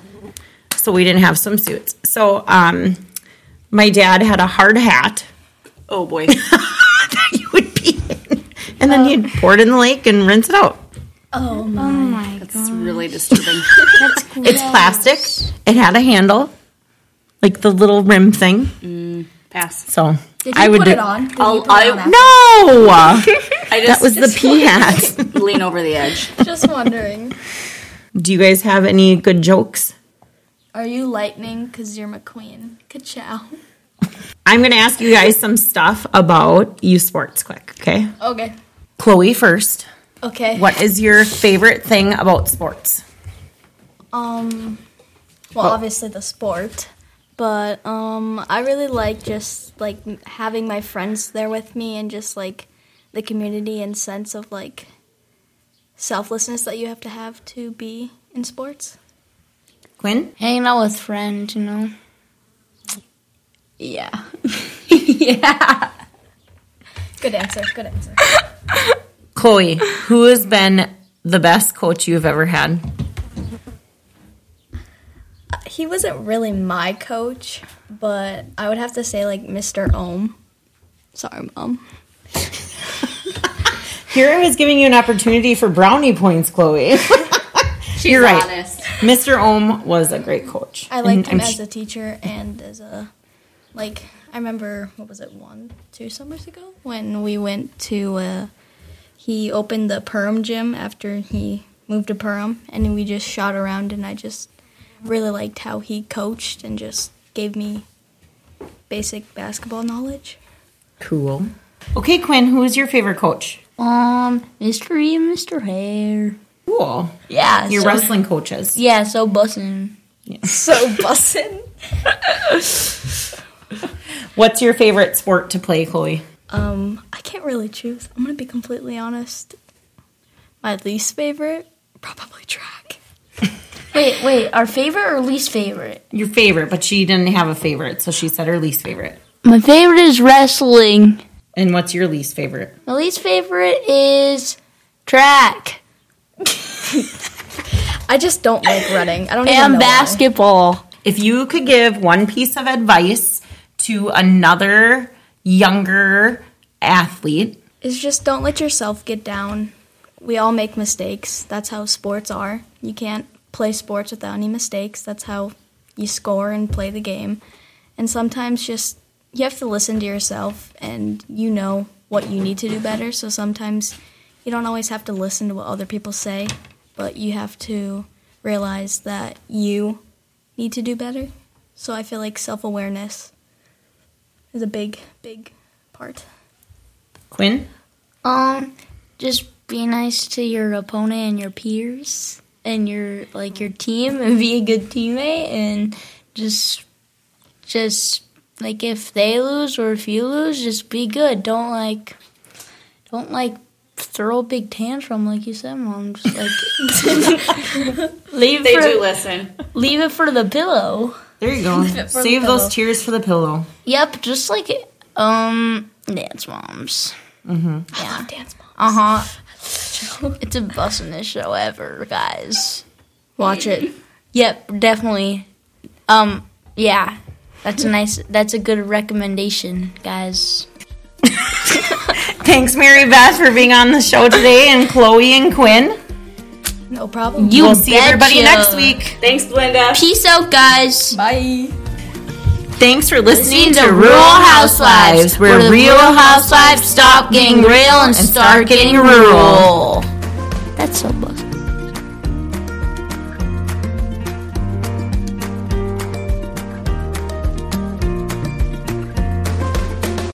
so we didn't have swimsuits. So um, my dad had a hard hat Oh, boy. that you would pee in, and then you'd pour it in the lake and rinse it out. Oh my. That's really disturbing. It's plastic. It had a handle, like the little rim thing. Pass. So Did you I would put do. it on? Did I'll- you put it on No, I that just, was the pee hat. lean over the edge. Just wondering. Do you guys have any good jokes? Are you lightning? Cause you're McQueen. Ka-chow. I'm going to ask you guys some stuff about U Sports quick, okay? Okay. Chloe first. Okay. What is your favorite thing about sports? Um, well, obviously the sport, but um, I really like just like having my friends there with me and just like the community and sense of like selflessness that you have to have to be in sports. Quinn? Hanging out with friends, you know. Yeah. yeah. Good answer. Good answer. Chloe, who has been the best coach you've ever had? Uh, he wasn't really my coach, but I would have to say like Mr. Ohm. Sorry, mom. Here I was giving you an opportunity for brownie points, Chloe. She's You're right. honest. Mr. Ohm was a great coach. I liked And him I'm as sh- a teacher and as a like I remember what was it one two summers ago when we went to uh, he opened the Perham gym after he moved to Perham and we just shot around and I just really liked how he coached and just gave me basic basketball knowledge. cool. Okay, Quinn, who is your favorite coach? Um, Mr. E and Mr. Hare. Cool. Yeah, Your so, wrestling coaches. Yeah, so bussin'. So bussin'. What's your favorite sport to play, Chloe? Um, I can't really choose. I'm gonna be completely honest. My least favorite, probably track. Wait, wait, our favorite or least favorite? Your favorite, but she didn't have a favorite, so she said her least favorite. My favorite is wrestling. And what's your least favorite? My least favorite is track I just don't like running. I don't even and know why. basketball. If you could give one piece of advice to another younger athlete, is just don't let yourself get down. We all make mistakes. That's how sports are. You can't play sports without any mistakes. That's how you score and play the game. And sometimes just you have to listen to yourself and you know what you need to do better. So sometimes you don't always have to listen to what other people say, but you have to realize that you need to do better. So I feel like self-awareness is a big big part. Quinn? Um, just be nice to your opponent and your peers and your like your team and be a good teammate and just just like if they lose or if you lose, just be good. Don't like don't like throw a big tantrum like you said, mom. Just like leave They for, do listen. leave it for the pillow. There you go. Save those tears for the pillow. Yep, just like um dance moms. Mhm. Yeah. Dance mom. Uh huh. It's a bussinest show ever, guys. Watch it. Yep, definitely. Um, yeah, that's a nice. That's a good recommendation, guys. Thanks, Mary Beth, for being on the show today, and Chloe and Quinn. No problem. You we'll see everybody betcha. next week. Thanks, Belinda. Peace out, guys. Bye. Thanks for listening, Listening to Rural Housewives, where the real housewives stop getting real and start getting rural. That's so bussin'.